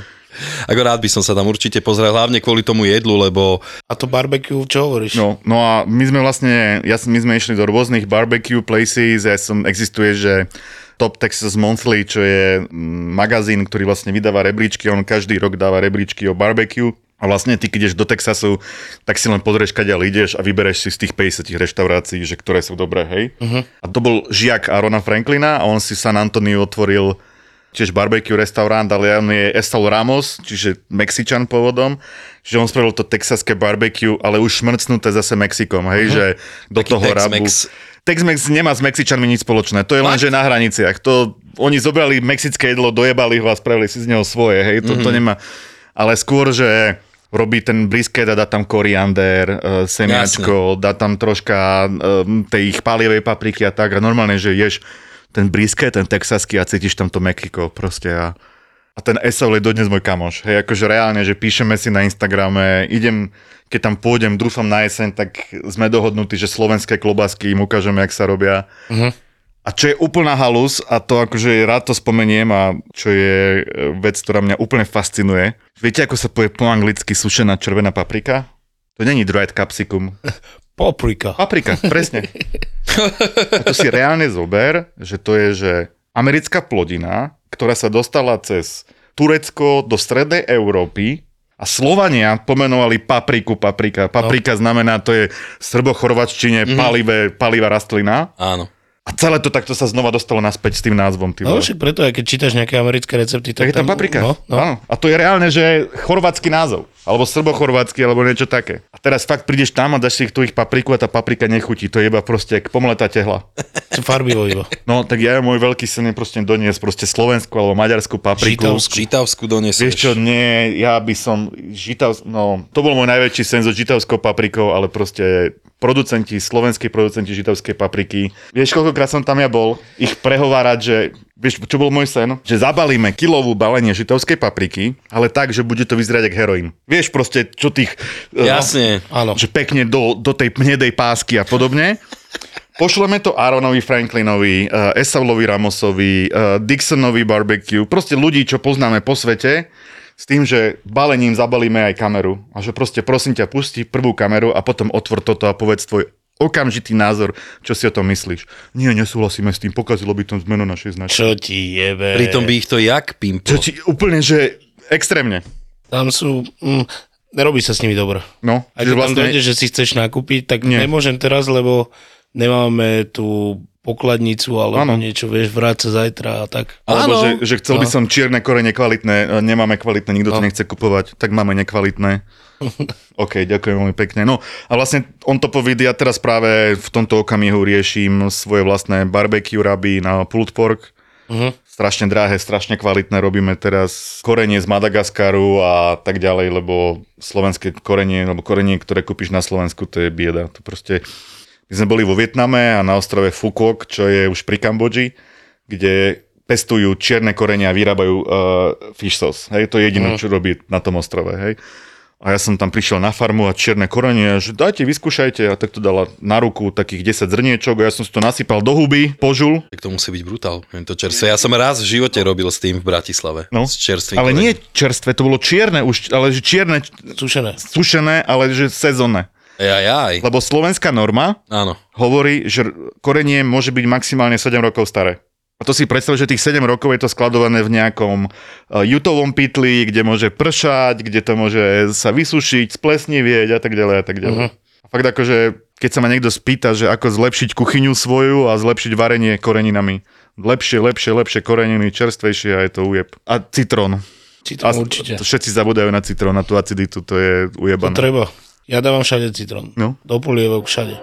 F: Ako rád by som sa tam určite pozrel, hlavne kvôli tomu jedlu, lebo
E: A to barbecue, čo hovoríš?
D: No, no a my sme vlastne, ja, my sme išli do rôznych barbecue places, ja som, existuje, že Top Texas Monthly, čo je mm, magazín, ktorý vlastne vydáva rebríčky, on každý rok dáva rebríčky o barbecue. A vlastne ty, keď ideš do Texasu, tak si len pozrieš, kadiaľ ideš a vybereš si z tých 50 reštaurácií, že ktoré sú dobré, hej. Uh-huh. A to bol žiak Arona Franklina a on si San Antonio otvoril tiež barbecue restaurant, ale on je Estal Ramos, čiže Mexičan pôvodom, že on spravil to texaské barbecue, ale už šmrcnuté zase Mexikom, hej, že do
F: Taký
D: toho rabu.
F: Tex-Mex.
D: Tex-Mex nemá s Mexičanmi nič spoločné, to je len, že na hraniciach. To, oni zobrali mexické jedlo, dojebali ho a spravili si z neho svoje, hej, to, to nemá. Ale skôr, že robí ten brisket a dá tam koriander, uh, semiačko, dá tam troška um, tej ich pálivej papriky a tak a normálne, že ješ ten brisket, ten texaský a cítiš tam to Mexiko proste a, a ten Esau je dodnes môj kamoš. Hej, akože reálne, že píšeme si na Instagrame, idem, keď tam pôjdem, dúfam na jeseň, tak sme dohodnutí, že slovenské klobásky im ukážeme, jak sa robia. A čo je úplná halus, a to akože rád to spomeniem a čo je e, vec, ktorá mňa úplne fascinuje. Viete, ako sa povie po anglicky sušená červená paprika? To není dried capsicum. <laughs>
E: Paprika.
D: Paprika, presne. <laughs> A to si reálne zober, že to je, že americká plodina, ktorá sa dostala cez Turecko do strednej Európy a Slovania pomenovali papriku, paprika. Paprika znamená, to je v srbo-chorvačtine palivé, palivá rastlina.
F: áno.
D: A celé to takto sa znova dostalo naspäť s tým názvom. Ty
E: No však preto, aj keď čítaš nejaké americké recepty, tak,
D: tak je tam paprika.
E: No, no.
D: Áno. A to je reálne, že chorvátsky názov. Alebo srbo-chorvátsky, alebo niečo také. A teraz fakt prídeš tam a dáš si tú ich papriku a tá paprika nechutí. To je iba proste jak pomletá tehla.
E: Čo farbivo iba.
D: No, tak ja môj veľký sen je proste doniesť proste slovenskú alebo maďarskú papriku.
E: Žitavskú.
F: Žitavskú doniesieš.
D: Vieš čo, nie, ja by som žitav, no, to bol môj najväčší sen so žitavskou paprikou, ale proste producenti, slovenskí producenti žitavskej papriky. Vieš, koľkokrát som tam ja bol, ich prehovárať, že Vieš, čo bol môj sen? Že zabalíme kilovú balenie žitavskej papriky, ale tak, že bude to vyzerať ako heroín. Vieš proste, čo tých... eh,
F: Jasne.
E: Áno.
D: že pekne do, do tej hnedej pásky a podobne. Pošleme to Aaronovi Franklinovi, uh, Esaulovi Ramosovi, uh, Dixonovi Barbecue, proste ľudí, čo poznáme po svete, s tým, že balením zabalíme aj kameru. A že proste prosím ťa, pusti prvú kameru a potom otvor toto a povedz tvoj okamžitý názor, čo si o tom myslíš. Nie, nesúhlasíme s tým, pokazilo by to zmenu našej značky.
E: Čo ti jebe?
F: Pritom by ich to jak pimpo.
D: Čo ti úplne, že extrémne.
E: Tam sú... Mm, nerobí sa s nimi dobre.
D: No,
E: Aj keď vlastne... tam dojde, že si chceš nakúpiť, tak
D: Nie.
E: Nemôžem teraz, lebo nemáme tu pokladnicu alebo
D: Áno.
E: niečo, vieš, vráť sa zajtra a tak.
D: Alebo že, že chcel by
E: No.
D: som čierne korene kvalitné, nemáme kvalitné, nikto to
E: No.
D: nechce kupovať, tak máme nekvalitné. <laughs> OK, ďakujem veľmi pekne. No a vlastne on to povedia, ja teraz práve v tomto okamihu riešim svoje vlastné barbecue raby na pulled pork.
E: Mhm.
D: Strašne drahé, strašne kvalitné. Robíme teraz korenie z Madagaskaru a tak ďalej, lebo slovenské korenie, alebo korenie, ktoré kúpiš na Slovensku, to je bieda. To proste... My sme boli vo Vietname a na ostrove Phuoc, čo je už pri Kambodži, kde pestujú čierne korenia a vyrábajú uh, fish sauce. Hej, to je jediné, čo robí na tom ostrove. Hej. A ja som tam prišiel na farmu a čierne korenie, že dajte, vyskúšajte. A tak to dala na ruku takých 10 zrniečok a ja som si to nasypal do huby, požul.
F: Tak to musí byť brutál. To čerstvé. Ja som raz v živote robil s tým v Bratislave.
D: No.
F: S čerstvým
D: Ale
F: korením.
D: nie čerstvé, to bolo čierne už, ale že čierne,
E: Sušené.
D: sušené, ale že sezónne.
F: Jaj, jaj.
D: Lebo slovenská norma
F: Áno.
D: hovorí, že korenie môže byť maximálne 7 rokov staré. A to si predstav, že tých 7 rokov je to skladované v nejakom uh, jutovom pytli, kde môže pršať, kde to môže sa vysušiť, splesnivieť a tak ďalej a tak ďalej. Uh-huh. A fakt akože, keď sa ma niekto spýta, že ako zlepšiť kuchyňu svoju a zlepšiť varenie koreninami. Lepšie, lepšie, lepšie koreniny, čerstvejšie a je to ujeb. A citrón.
E: To
D: A
E: určite.
D: to všetci zabudajú na citrón, na tú aciditu, to je
E: To
D: ujebané.
E: treba. Ja dávam všade citrón.
D: No.
E: Do polievok všade.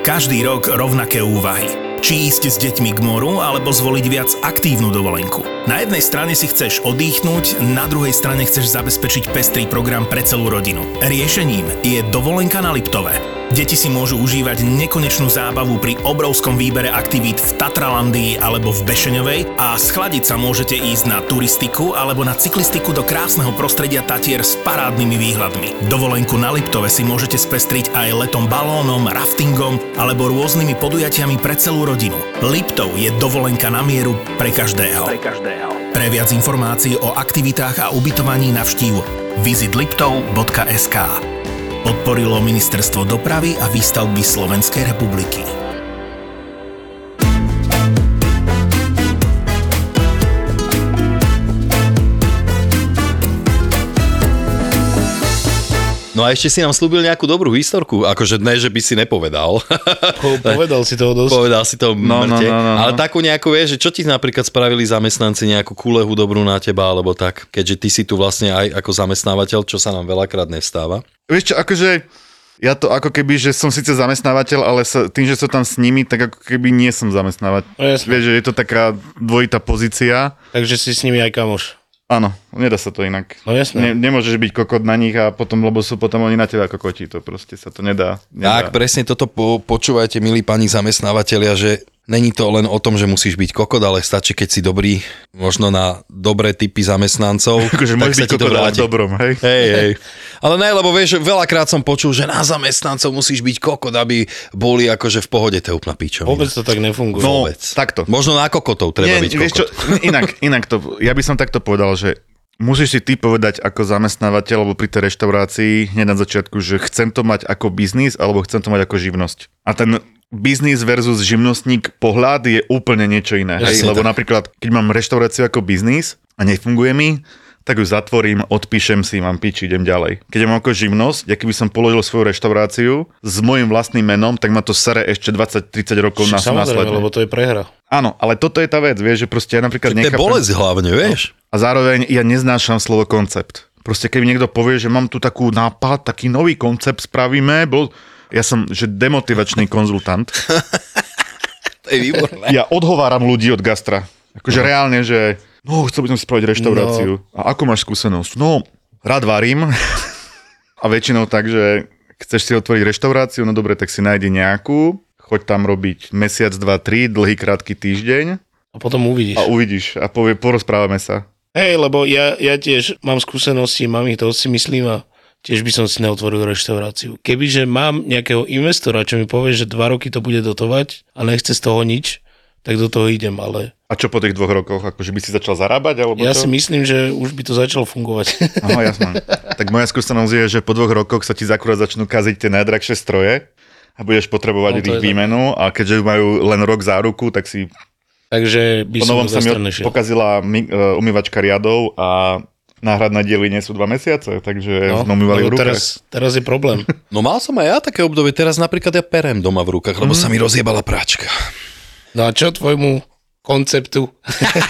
B: Každý rok rovnaké úvahy. Či ísť s deťmi k moru, alebo zvoliť viac aktívnu dovolenku. Na jednej strane si chceš oddychnúť, na druhej strane chceš zabezpečiť pestrý program pre celú rodinu. Riešením je dovolenka na Liptove. Deti si môžu užívať nekonečnú zábavu pri obrovskom výbere aktivít v Tatralandii alebo v Bešeňovej a schladiť sa môžete ísť na turistiku alebo na cyklistiku do krásneho prostredia Tatier s parádnymi výhľadmi. Dovolenku na Liptove si môžete spestriť aj letom balónom, raftingom alebo rôznymi podujatiami pre celú rodinu. Liptov je dovolenka na mieru pre každého. Pre každého. Pre viac informácií o aktivitách a ubytovaní navštív visitliptov.sk Podporilo Ministerstvo dopravy a výstavby Slovenskej republiky.
F: No a ešte si nám slúbil nejakú dobrú historku. Akože ne, že by si nepovedal. <laughs>
E: Povedal si toho dosť.
F: Povedal si to
D: No, no,
F: mŕte.
D: no, no, no.
F: Ale takú nejakú, vieš, že čo ti napríklad spravili zamestnanci, nejakú kúlehu dobrú na teba, alebo tak, keďže ty si tu vlastne aj ako zamestnávateľ, čo sa nám veľakrát nevstáva.
D: Vieš čo, akože ja to ako keby, že som síce zamestnávateľ, ale sa, tým, že som tam s nimi, tak ako keby nie som zamestnávateľ.
E: No.
D: Vieš, že je to taká dvojitá pozícia.
E: Takže si s nimi aj kamoš.
D: Áno, nedá sa to inak.
E: No jasné.
D: Ne, nemôžeš byť kokot na nich a potom, lebo sú potom oni na teba kokoti. To proste sa to nedá. nedá.
F: Tak, presne toto po, počúvajte, milí pani zamestnávateľia, že není to len o tom, že musíš byť kokot, ale stačí, keď si dobrý, možno na dobré typy zamestnancov. <laughs>
D: Akože môžeš byť kokot, ale v dobrom, hej?
F: Hej, hej. <laughs> Ale ne, lebo vieš, veľakrát som počul, že na zamestnancov musíš byť kokot, aby boli akože v pohode, to je úplná pičovina.
E: Vôbec to tak nefunguje.
D: No,
F: vôbec.
D: takto.
F: Možno na kokotov treba byť
D: vieš čo,
F: kokot. <laughs>
D: inak, inak to, ja by som takto povedal, že musíš si ty povedať ako zamestnávateľ alebo pri tej reštaurácii hneď na začiatku, že chcem to mať ako biznis alebo chcem to mať ako živnosť. A ten biznis versus živnostník pohľad je úplne niečo iné. Hej? Lebo
F: tak.
D: napríklad, keď mám reštauráciu ako biznis a nefunguje mi, tak ju zatvorím, odpíšem si, mám piči, idem ďalej. Keď ja mám ako živnosť, ja keby som položil svoju reštauráciu s mojim vlastným menom, tak ma to sere ešte 20-30 rokov na následne.
E: lebo to je prehra.
D: Áno, ale toto je tá vec, vieš, že proste ja napríklad
F: To je bolesť hlavne, vieš.
D: A zároveň ja neznášam slovo koncept. Proste keď mi niekto povie, že mám tu takú nápad, taký nový koncept spravíme, bol... Ja som, že demotivačný konzultant. <laughs>
F: To je výborné.
D: Ja odhováram ľudí od gastra. Akože no. reálne, že no, chcel by som si spraviť reštauráciu. No. A ako máš skúsenosť? No, rád varím. <laughs> A väčšinou tak, že chceš si otvoriť reštauráciu, no dobre, tak si nájdi nejakú, choď tam robiť mesiac, dva, tri, dlhý, krátky týždeň
E: A potom uvidíš.
D: a uvidíš a povie, porozprávame sa.
E: Hej, lebo ja, ja tiež mám skúsenosti, mám ich dosť si myslím a tiež by som si neotvoril reštauráciu. Kebyže mám nejakého investora, čo mi povie, že dva roky to bude dotovať a nechce z toho nič, tak do toho idem, ale
D: A čo po tých dvoch rokoch? Akože by si začal zarábať? Alebo
E: ja
D: čo?
E: si myslím, že už by to začalo fungovať. <laughs>
D: Aha, jasné. tak moja skúsenosť je, že po dvoch rokoch sa ti zakurát začnú kaziť tie najdrahšie stroje a budeš
E: No,
D: potrebovať
E: je
D: ich výmenu a keďže majú len rok záruku, tak si
E: Takže by
D: po
E: som
D: sa mi pokazila uh, umývačka riadov a náhradné diely nie sú dva mesiace, takže no,
E: No,
D: v rukách.
E: teraz, teraz je problém. <laughs>
F: No mal som aj ja také obdobie, teraz napríklad ja perem doma v rukách, lebo sa mi rozjebala práčka.
E: No a čo tvojmu konceptu? <laughs>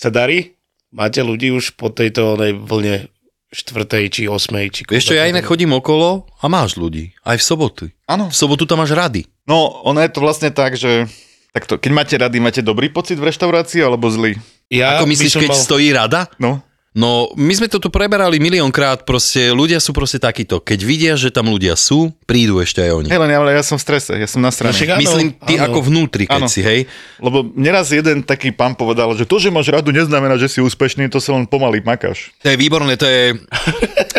E: sa darí? Máte ľudí už po tejto onej vlne štvrtej či osmej? Či
F: Vieš čo, ja inak chodím okolo a máš ľudí. Aj v sobotu.
D: Áno.
F: V sobotu tam máš rady.
D: No, ono je to vlastne tak, že takto, keď máte rady, máte dobrý pocit v reštaurácii alebo zlý?
E: Ja
F: Ako myslíš, keď
E: mal...
F: stojí rada?
D: No,
F: No, my sme to tu preberali miliónkrát, proste ľudia sú proste takíto. Keď vidia, že tam ľudia sú, prídu ešte aj oni.
D: hej, len ja, ale ja som v strese, ja som na
E: No,
D: strane.
E: však áno,
F: Myslím, ty
E: áno.
F: ako vnútri, keď
D: Áno.
F: si, hej.
D: Lebo neraz jeden taký pán povedal, že to, že máš radu, neznamená, že si úspešný, to sa len pomaly makáš.
F: To je výborné, to je... <laughs>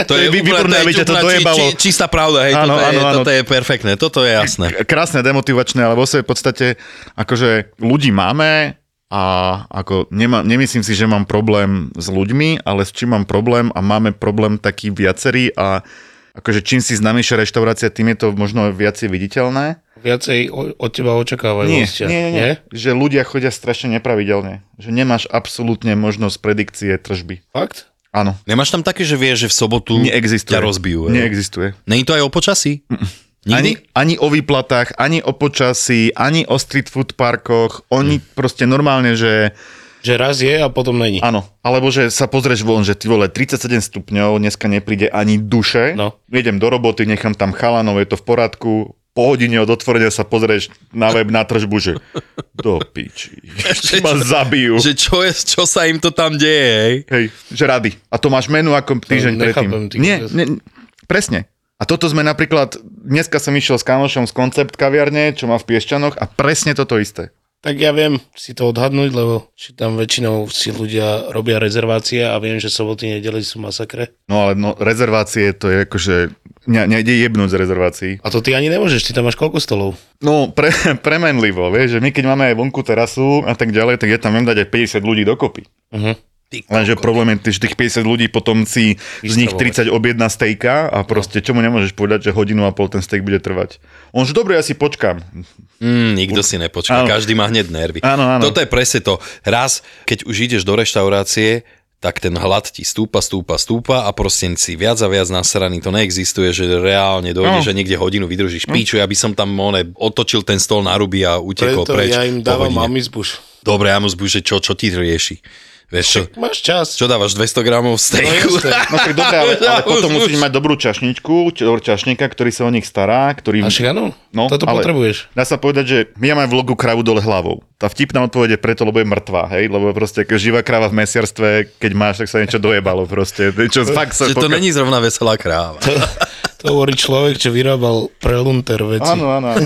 F: To je,
D: je výborné, aby ťa to dojebalo.
F: či- čistá pravda, hej,
D: Áno,
F: toto, je,
D: áno, áno.
F: toto je perfektné, toto je jasné.
D: K- Krásne, demotivačné, ale vo svojej podstate akože ľudí máme a ako nemá, nemyslím si, že mám problém s ľuďmi, ale s čím mám problém a máme problém taký viacerý a akože čím si známejšia reštaurácia, tým je to možno viacej viditeľné.
E: Viacej od teba očakávajú
D: Nie,
E: hostia.
D: nie, nie, nie. Že ľudia chodia strašne nepravidelne. Že nemáš absolútne možnosť predikcie tržby.
E: Fakt?
D: Áno.
F: Nemáš tam také, že vieš, že v sobotu
D: Neexistuje.
F: ťa rozbijú.
D: Neexistuje.
F: Není to aj o počasí?
D: Ani,
F: Nikdy?
D: ani o výplatách, ani o počasí, ani o street food parkoch. Oni proste normálne, že
E: Že raz je a potom není.
D: áno. Alebo že sa pozrieš von, že ty vole 37 stupňov, dneska nepríde ani duše.
E: No.
D: Idem do roboty, nechám tam chalanov, je to v poradku. Po hodine od otvorenia sa pozrieš na web, na tržbu, že do piči. <laughs>
F: Že
D: ma
F: čo-
D: zabijú.
F: Že čo, je, čo sa im to tam deje, hej?
D: Hej, že rady. A to máš menu ako týždeň predtým.
E: nechápem, ty
D: Nie, nie, presne. A toto sme napríklad, dneska som išiel s kamošom z koncept kaviarne, čo má v Piešťanoch a presne toto isté.
E: Tak ja viem si to odhadnúť, lebo či tam väčšinou si ľudia robia rezervácie a viem, že soboty, nedely sú masakre.
D: No ale no, rezervácie, to je akože, ne, nejde jebnúť z rezervácií.
E: A to ty ani nemôžeš, ty tam máš koľko stolov?
D: No, pre, <laughs> premenlivo, vieš, že my keď máme aj vonku terasu a tak ďalej, tak ja tam viem dať aj 50 ľudí dokopy.
E: Uh-huh.
D: Lenže problém je, že tých 50 ľudí potom si z nich 30 objedná stejka a proste čomu nemôžeš povedať, že hodinu a pol ten steak bude trvať. On že dobre, ja si počkám.
F: Mm, nikto si nepočká,
D: Áno.
F: každý má hneď nervy.
D: Áno, áno.
F: Toto je presne to. Raz, keď už ideš do reštaurácie, tak ten hlad ti stúpa, stúpa, stúpa a proste si viac a viac nasraný. To neexistuje, že reálne dojdeš
D: No.
F: a niekde hodinu vydržíš píču, ja by som tam one, otočil ten stol na ruby a utekol
E: Preto
F: preč.
E: ja im dávam amizbuš.
F: Dobre, ja mu zbuž, že čo, čo ti rieši. Vieš čo?
E: Máš čas.
F: Čo dávaš, 200 gramov stejku?
E: No. <laughs>
D: No tak dobre, ale, ale potom musíš mať dobrú čašničku, čašníka, ktorý sa o nich stará, ktorý...
E: A však áno,
D: No,
E: toto
D: ale-
E: potrebuješ.
D: Dá sa povedať, že my máme v logu kravu dole hlavou. Tá vtipná odpoveď je preto, lebo je mŕtva, hej? Lebo proste ako živá krava v mesiarstve, keď máš, tak sa niečo dojebalo proste. <laughs> Čo, fakt sa
F: Že to není zrovna veselá kráva.
E: To hovorí človek, čo vyrábal pre Lunter veci.
D: Áno, áno, áno. <laughs>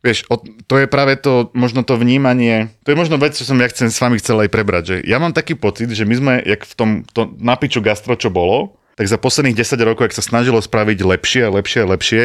D: Vieš, to je práve to, možno to vnímanie, to je možno vec, čo som ja chcem s vami chcel aj prebrať, že ja mám taký pocit, že my sme, jak v tom to napiču gastro, čo bolo, tak za posledných 10 rokov, ak sa snažilo spraviť lepšie a lepšie a lepšie,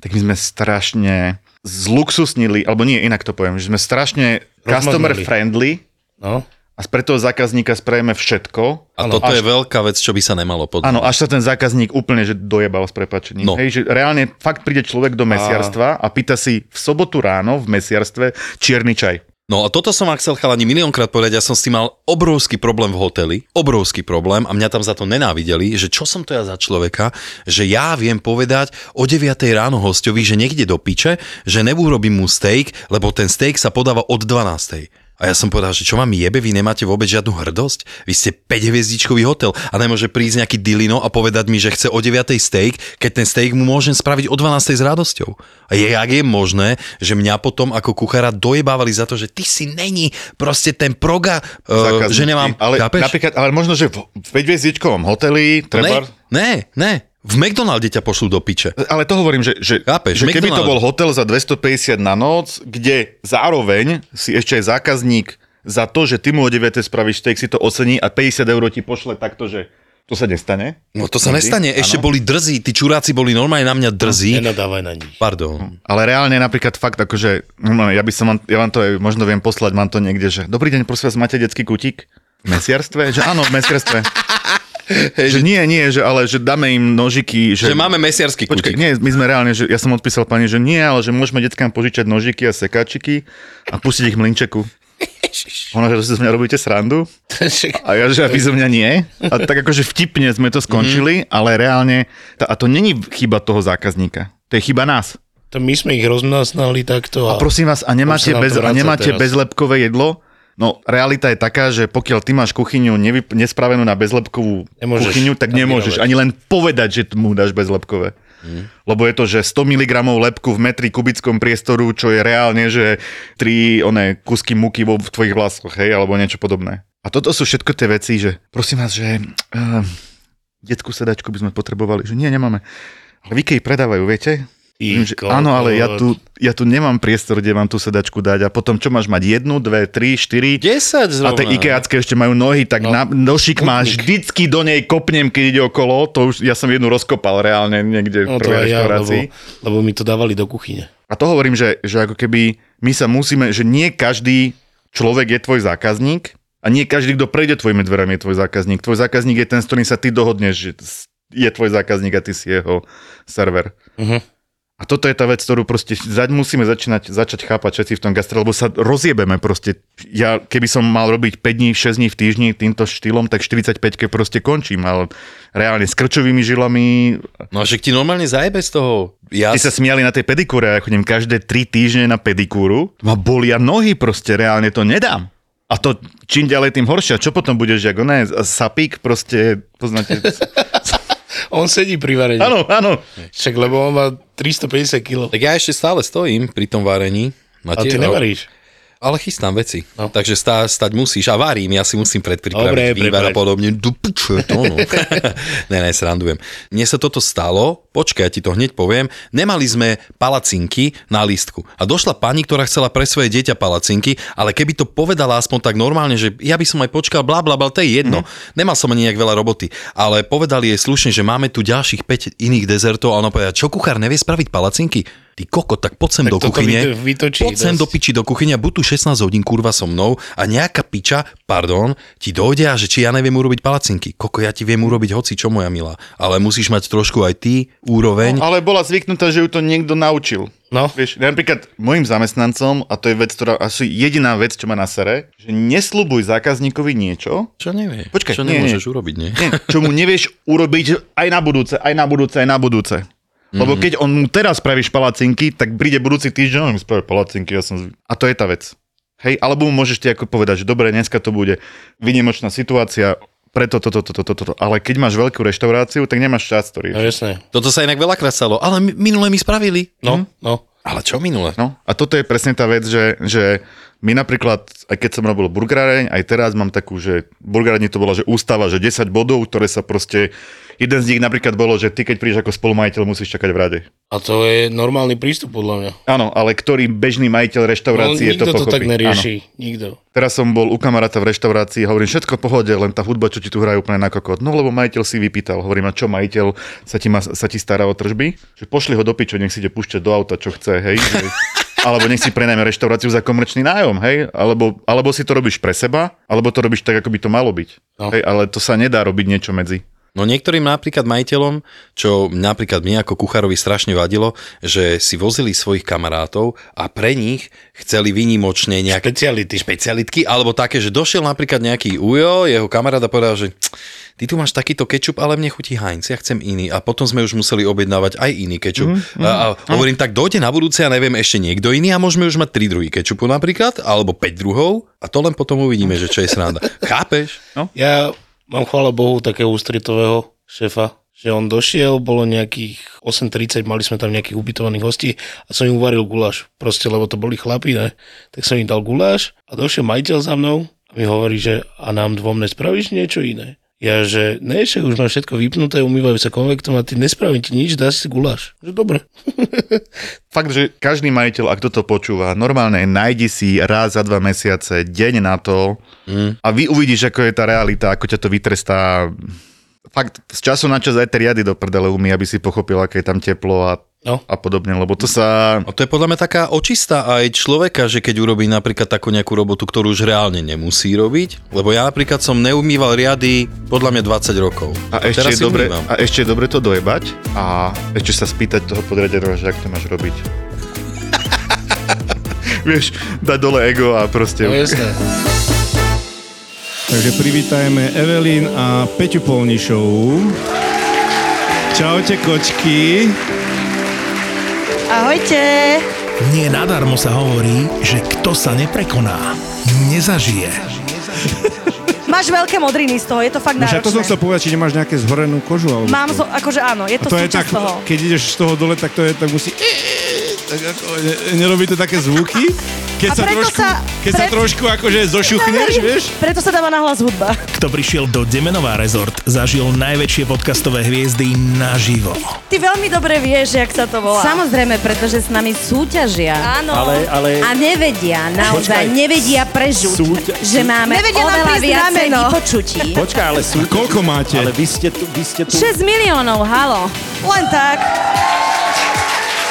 D: tak my sme strašne zluxusnili, alebo nie, inak to poviem, že sme strašne customer friendly
E: No.
D: A pre toho zákazníka spravíme všetko.
F: A toto
D: až-
F: je veľká vec, čo by sa nemalo podľa
D: Áno, až sa ten zákazník úplne že dojebal s prepačením.
F: No.
D: Hej, že reálne fakt príde človek do mesiarstva a pýta si v sobotu ráno v mesiarstve čierny čaj.
F: No a toto som vám chcel chalani miliónkrát povedať, ja som s tým mal obrovský problém v hoteli, obrovský problém a mňa tam za to nenávideli, že čo som to ja za človeka, že ja viem povedať o 9 ráno hostovi, že niekde do piče, že neurobím mu steak, lebo ten steak sa podáva od 12. A ja som povedal, že čo vám jebe, vy nemáte vôbec žiadnu hrdosť? Vy ste 5 hviezdičkový hotel a nemôže prísť nejaký dilino a povedať mi, že chce o 9 steak, keď ten steak mu môžem spraviť o 12 s radosťou. A je, jak je možné, že mňa potom ako kuchára dojebávali za to, že ty si není proste ten proga, uh, že nemám,
D: ale,
F: chápeš?
D: napríklad, ale možno, že v, v 5 hviezdičkovom hoteli treba...
F: Ne, ne, ne. V McDonalde ťa pošlú do piče.
D: Ale to hovorím, že, že,
F: Chápeš,
D: že keby to bol hotel za 250 na noc, kde zároveň si ešte aj zákazník za to, že ty mu o 9 spravíš steak, si to ocení a 50 eur ti pošle takto, že to sa nestane.
F: No to sa nestane, ešte
D: Áno.
F: boli drzí, tí čuráci boli normálne na mňa drzí.
E: Nenadávaj na nich.
F: Pardon.
D: Ale reálne napríklad fakt, akože, normálne, ja by som vám, ja vám to aj možno viem poslať, mám to niekde, že dobrý deň, prosím vás, máte detský kutík? V mesiarstve? Že áno, v mesiarstve. Že nie, nie, že, ale že dáme im nožiky. Že,
F: Že máme mesiarsky
D: Počkaj,
F: kutík.
D: nie, my sme reálne, že ja som odpísal pani, že nie, ale že môžeme deckám požičať nožiky a sekáčiky a pustiť ich mlinčeku. Ona, že si z mňa robíte srandu? <laughs> A ja, že vy zo mňa nie. A tak akože vtipne sme to skončili, mm-hmm. ale reálne, tá, a to není chyba toho zákazníka. To je chyba nás.
E: To my sme ich rozmnasnali takto.
D: A
E: A,
D: prosím vás, a nemáte, bez, a nemáte
E: teraz.
D: bezlepkové jedlo? No, realita je taká, že pokiaľ ty máš kuchyňu nevy, nespravenú na bezlepkovú
E: Nemôžeš
D: kuchyňu, tak nemôžeš ani len povedať, že mu dáš bezlepkové.
E: Mhm.
D: Lebo je to, že 100 mg lepku v metri kubickom priestoru, čo je reálne, že 3 oné kusky muky vo v tvojich vlasoch, hej, alebo niečo podobné. A toto sú všetko tie veci, že prosím vás, že uh, detskú sedačku by sme potrebovali, že nie, nemáme. Ale v predávajú, viete? Že, áno, ale ja tu, ja tu nemám priestor, kde mám tú sedačku dať. A potom čo máš mať? Jednu, dve, tri, štyri?
F: 10
D: A
F: zrovna.
D: tie Ikeacké ešte majú nohy, tak no. na, nošik máš, vždycky do nej kopnem, keď ide okolo. To už, ja som jednu rozkopal reálne niekde v
E: no to
D: prvej
E: ja, lebo, lebo mi to dávali do kuchyne.
D: A to hovorím, že, že ako keby my sa musíme, že nie každý človek je tvoj zákazník a nie každý, kto prejde tvojimi dverami, je tvoj zákazník. Tvoj zákazník je ten, s ktorým sa ty dohodneš, že je tvoj zákazník a ty si jeho server.
E: Mhm.
D: A toto je tá vec, ktorú proste zaď musíme začínať, začať chápať všetci v tom gastre, lebo sa rozjebeme proste. Ja, keby som mal robiť 5 dní, 6 dní v týždni týmto štýlom, tak 45 proste končím, ale reálne s krčovými žilami.
F: No a však ti normálne zajebe z toho. Ja
D: Ty sa smiali na tej pedikúre, ja chodím každé 3 týždne na pedikúru. Ma bolia nohy proste, reálne to nedám. A to čím ďalej, tým horšie. A čo potom budeš, jak oné, sapík, proste, poznáte... <laughs>
E: On sedí pri varení.
D: áno, áno.
E: Však lebo on má 350 kg.
F: Tak ja ešte stále stojím pri tom varení.
E: A ty nevaríš.
F: Ale chystám veci.
E: No.
F: Takže stá, stať musíš. A varím, ja si musím predpripraviť
E: Dobre,
F: vývar a podobne. Du to no. <laughs> ne, ne, srandujem. Mne sa toto stalo, počkaj, ja ti to hneď poviem. Nemali sme palacinky na lístku. A došla pani, ktorá chcela pre svoje dieťa palacinky, ale keby to povedala aspoň tak normálne, že ja by som aj počkal, bla bla bla, to je jedno. Mm. Nemal som ani nejak veľa roboty. Ale povedali jej slušne, že máme tu ďalších 5 iných dezertov a ona povedala, čo kuchár nevie spraviť palacinky? Ty koko, tak poď sem
E: Tak
F: do kuchyne.
E: vyto- vytočí
F: Poď sem do piči do kuchyne buď tu 16 hodín kurva so mnou a nejaká piča, pardon, ti dojde a že či ja neviem urobiť palacinky. Koko, ja ti viem urobiť hoci čo, moja milá. Ale musíš mať trošku aj ty úroveň.
D: Ale bola zvyknutá, že ju to niekto naučil.
E: No,
D: Vieš, napríklad môjim zamestnancom, a to je vec, ktorá asi jediná vec, čo ma na sere, že nesľubuj zákazníkovi niečo,
F: Čo nevie?
D: Počkaj,
F: čo
D: nie,
F: nemôžeš
D: nie.
F: urobiť, nie?
D: nie, čo mu nevieš urobiť aj na budúce, aj na budúce, aj na budúce. Lebo keď on mu teraz spravíš palacinky, tak príde budúci týždeň, on mi spraví palacinky, ja som zvy... A to je tá vec. Hej, alebo mu môžeš ti ako povedať, že dobre, dneska to bude vynimočná situácia, preto toto, toto, toto, toto. Ale keď máš veľkú reštauráciu, tak nemáš čas to
E: no
D: riešiť.
E: jasné.
F: Toto sa inak veľakrát stalo, ale mi- minule mi spravili.
E: No, no.
F: Ale čo minule?
D: No a toto je presne tá vec, že, že my napríklad, aj keď som robil burgeráreň, aj teraz mám takú, že burgeráreň to bola, že ústava, že 10 bodov, ktoré sa proste, jeden z nich napríklad bolo, že ty keď prídeš ako spolumajiteľ, musíš čakať v rade.
E: A to je normálny prístup podľa mňa.
D: Áno, ale ktorý bežný majiteľ
E: No,
D: reštaurácie
E: nikto
D: to
E: to,
D: pochopí.
E: tak nerieši. Nikto.
D: Teraz som bol u kamaráta v reštaurácii hovorím, všetko v pohode, len tá hudba, čo ti tu hrajú úplne na kokot. No lebo majiteľ si vypýtal. Hovorím, a čo majiteľ sa ti, má, sa ti stará o tržby? Že pošli ho do pičo, nech si ide púšťať do auta, čo chce, hej. Že, <laughs> alebo nech si prenajme reštauráciu za komerčný nájom, hej. Alebo, alebo si to robíš pre seba, alebo to robíš tak, ako by to malo byť.
E: No.
D: Hej, ale to sa nedá robiť niečo medzi.
F: No niektorým napríklad majiteľom, čo napríklad mne ako kuchárovi strašne vadilo, že si vozili svojich kamarátov a pre nich chceli výnimočne nejaké
E: Špeciality.
F: špecialitky, alebo také, že došiel napríklad nejaký ujo, jeho kamarát a povedal, že ty tu máš takýto kečup, ale mne chutí Heinz, ja chcem iný. A potom sme už museli objednávať aj iný kečup. Mm, a, a hovorím, tak dojde na budúce, ja neviem, ešte niekto iný a môžeme už mať tri druhy kečupu napríklad, alebo 5 druhov a to len potom uvidíme, že čo je sranda. <laughs> Chápeš?
E: Ja mám, chvála Bohu, takého ústretového šéfa, že on došiel, bolo nejakých 8.30, mali sme tam nejakých ubytovaných hostí a som im uvaril guláš. Proste, lebo to boli chlapi, ne? Tak som im dal guláš a došiel majiteľ za mnou a mi hovorí, že a nám dvom nespravíš niečo iné. Ja, že ne, však už mám všetko vypnuté, umývajú sa konvektom a ty nespravím ti nič, dáš si guláš. Že dobre. <laughs>
D: Fakt, že každý majiteľ, ak toto počúva, normálne nájdi si raz za dva mesiace deň na to mm. a vy uvidíš, ako je tá realita, ako ťa to vytrestá. Fakt, z času na čas aj tie riady do prdele umí, aby si pochopil, aké je tam teplo a,
E: No.
D: a podobne, lebo to sa...
F: A to je podľa mňa taká očista aj človeka, že keď urobí napríklad takú nejakú robotu, ktorú už reálne nemusí robiť. Lebo ja napríklad som neumýval riady podľa mňa 20 rokov.
D: A ešte,
F: teraz
D: je dobre,
F: umývam.
D: a ešte je dobre to dojebať a ešte sa spýtať toho podriadeného, že ak to máš robiť. <laughs> vieš, dať dole ego a proste...
E: No jasné.
G: Takže privítajme Evelyn a Peťu Polnišovú. Čaute kočky.
H: Ahojte.
B: Nie nadarmo sa hovorí, že kto sa neprekoná, nezažije.
H: Máš veľké modriny z toho, je to fakt
G: No však to som
H: náročné.
G: chcel povedať, či nemáš nejaké zhorenú kožu. Alebo
H: Mám, zo, akože áno, je to,
G: to je tak,
H: toho.
G: keď ideš z toho dole, tak to je, tak musí... Tak ako, ne, nerobí to také zvuky? Keď sa, trošku,
H: sa-
G: keď sa
H: pre-
G: trošku akože zošuchneš, vieš?
H: Preto sa dáva nahlas hudba.
B: Kto prišiel do Demenová rezort, zažil najväčšie podcastové hviezdy naživo.
H: Ty veľmi dobre vieš, jak sa to volá.
I: Samozrejme, pretože s nami súťažia.
H: Áno.
J: Ale, ale
I: A nevedia, naozaj
J: Počkaj.
I: nevedia prežuť,
J: Súťa-
I: že máme
H: Nevedia
I: oveľa viacej vypočutí.
J: počkaj, ale sú...
G: Koľko máte?
J: Ale vy ste tu, vy ste tu...
I: 6 miliónov, halo.
H: Len tak.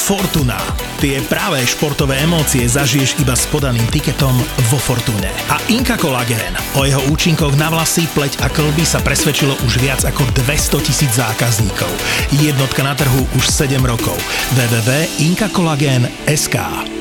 B: Fortuna. Tie práve športové emócie zažiješ iba s podaným tiketom vo Fortune. A Inka Kolagén. O jeho účinkoch na vlasy, pleť a klby sa presvedčilo už viac ako 200 tisíc zákazníkov. Jednotka na trhu už 7 rokov. www.inkakolagén.sk